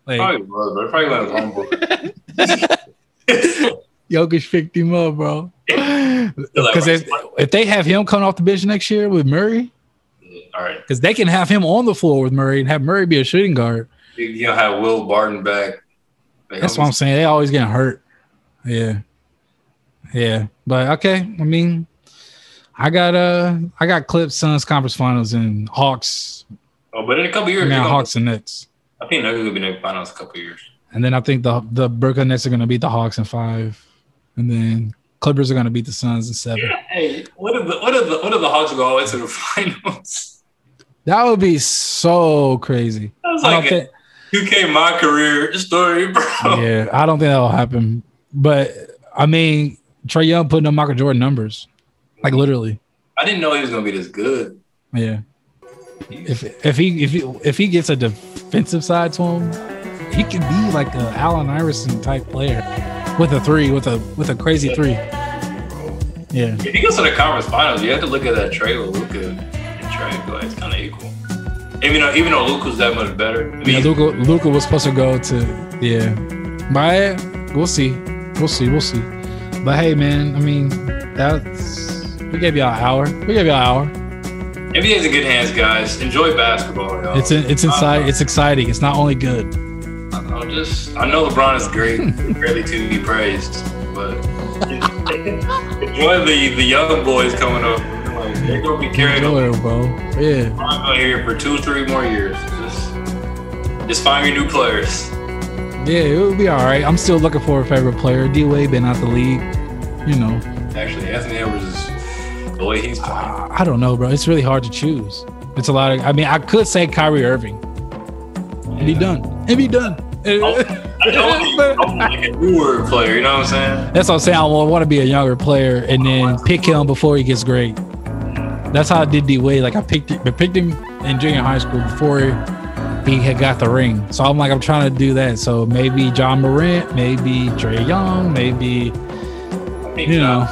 Like Probably was, but it probably went long Jokic picked him up, bro. Because if, if they have him coming off the bench next year with Murray, All right. because they can have him on the floor with Murray and have Murray be a shooting guard. You, you know, have Will Barton back. Like, That's what I'm saying. They always getting hurt. Yeah. Yeah. But okay. I mean, I got uh I got Clips Suns conference finals and Hawks. Oh, but in a couple years, Now Hawks and Nets. I think Nuggets will be in the finals a couple years. And then I think the the Brooklyn Nets are gonna beat the Hawks in five. And then Clippers are gonna beat the Suns in seven. Hey, what if the what if the what if the Hawks go all the way to the finals? That would be so crazy. That was I like don't a think 2K my career story, bro. yeah, I don't think that'll happen. But I mean, Trae Young putting up Michael Jordan numbers. Like literally. I didn't know he was gonna be this good. Yeah. If if he if he if he gets a defensive side to him, he could be like a Allen Iverson type player with a three, with a with a crazy three. Yeah. If he goes to the conference finals, you have to look at that trade with Luka and Trae. Like, it's kind of equal. Even though even though Luka's that much better. I mean, Yeah, Luka Luka was supposed to go to yeah. But we'll see. We'll see. We'll see. But hey man, I mean, that's we gave y'all an hour. We gave y'all an hour. NBA's in good hands, guys. Enjoy basketball, y'all. It's in, it's inside. It's exciting. It's not only good. I'm just, I know LeBron is great, really to be praised, but enjoy the the young boys coming up. Like, they're gonna be carrying Enjoy on it, bro. Yeah. I'm out here for two, three more years. Just, just find your new players. Yeah, it will be all right. I'm still looking for a favorite player. D Wade been out the league. You know, Actually, Anthony Edwards is the way he's playing. I, I don't know, bro. It's really hard to choose. It's a lot of. I mean, I could say Kyrie Irving. And be done. And be done. Oh, I don't like a newer player. You know what I'm saying? That's what I'm saying. I want to be a younger player and then pick him before he gets great. That's how I did D Wade. Like I picked I picked him in junior high school before he had got the ring. So I'm like I'm trying to do that. So maybe Ja Morant, maybe Trae Young, maybe you know,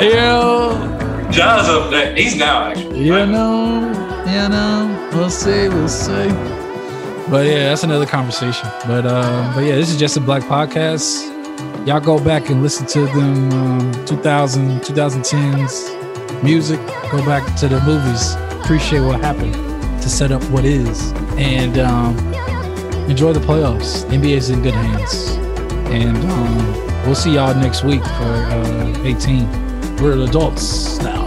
yeah, Ja's up there. He's now actually. you know, you know. We'll see, we'll see. But yeah, that's another conversation. But uh, but yeah, this is just a black podcast. Y'all go back and listen to them um, 2000, 2010s music. Go back to the movies. Appreciate what happened to set up what is, and um, enjoy the playoffs. NBA is in good hands, and um, we'll see y'all next week for uh, 18. We're adults now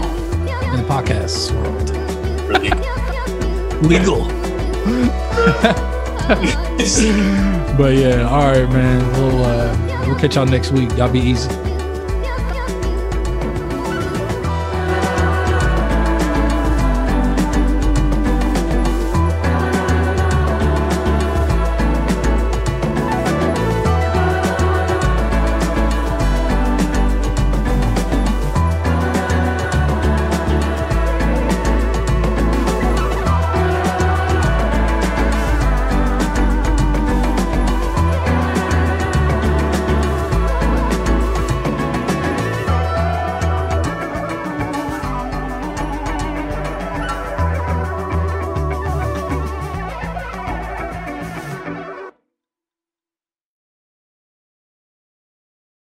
in the podcast world. Really. Legal. But yeah, all right, man. We'll uh, we'll catch y'all next week. Y'all be easy.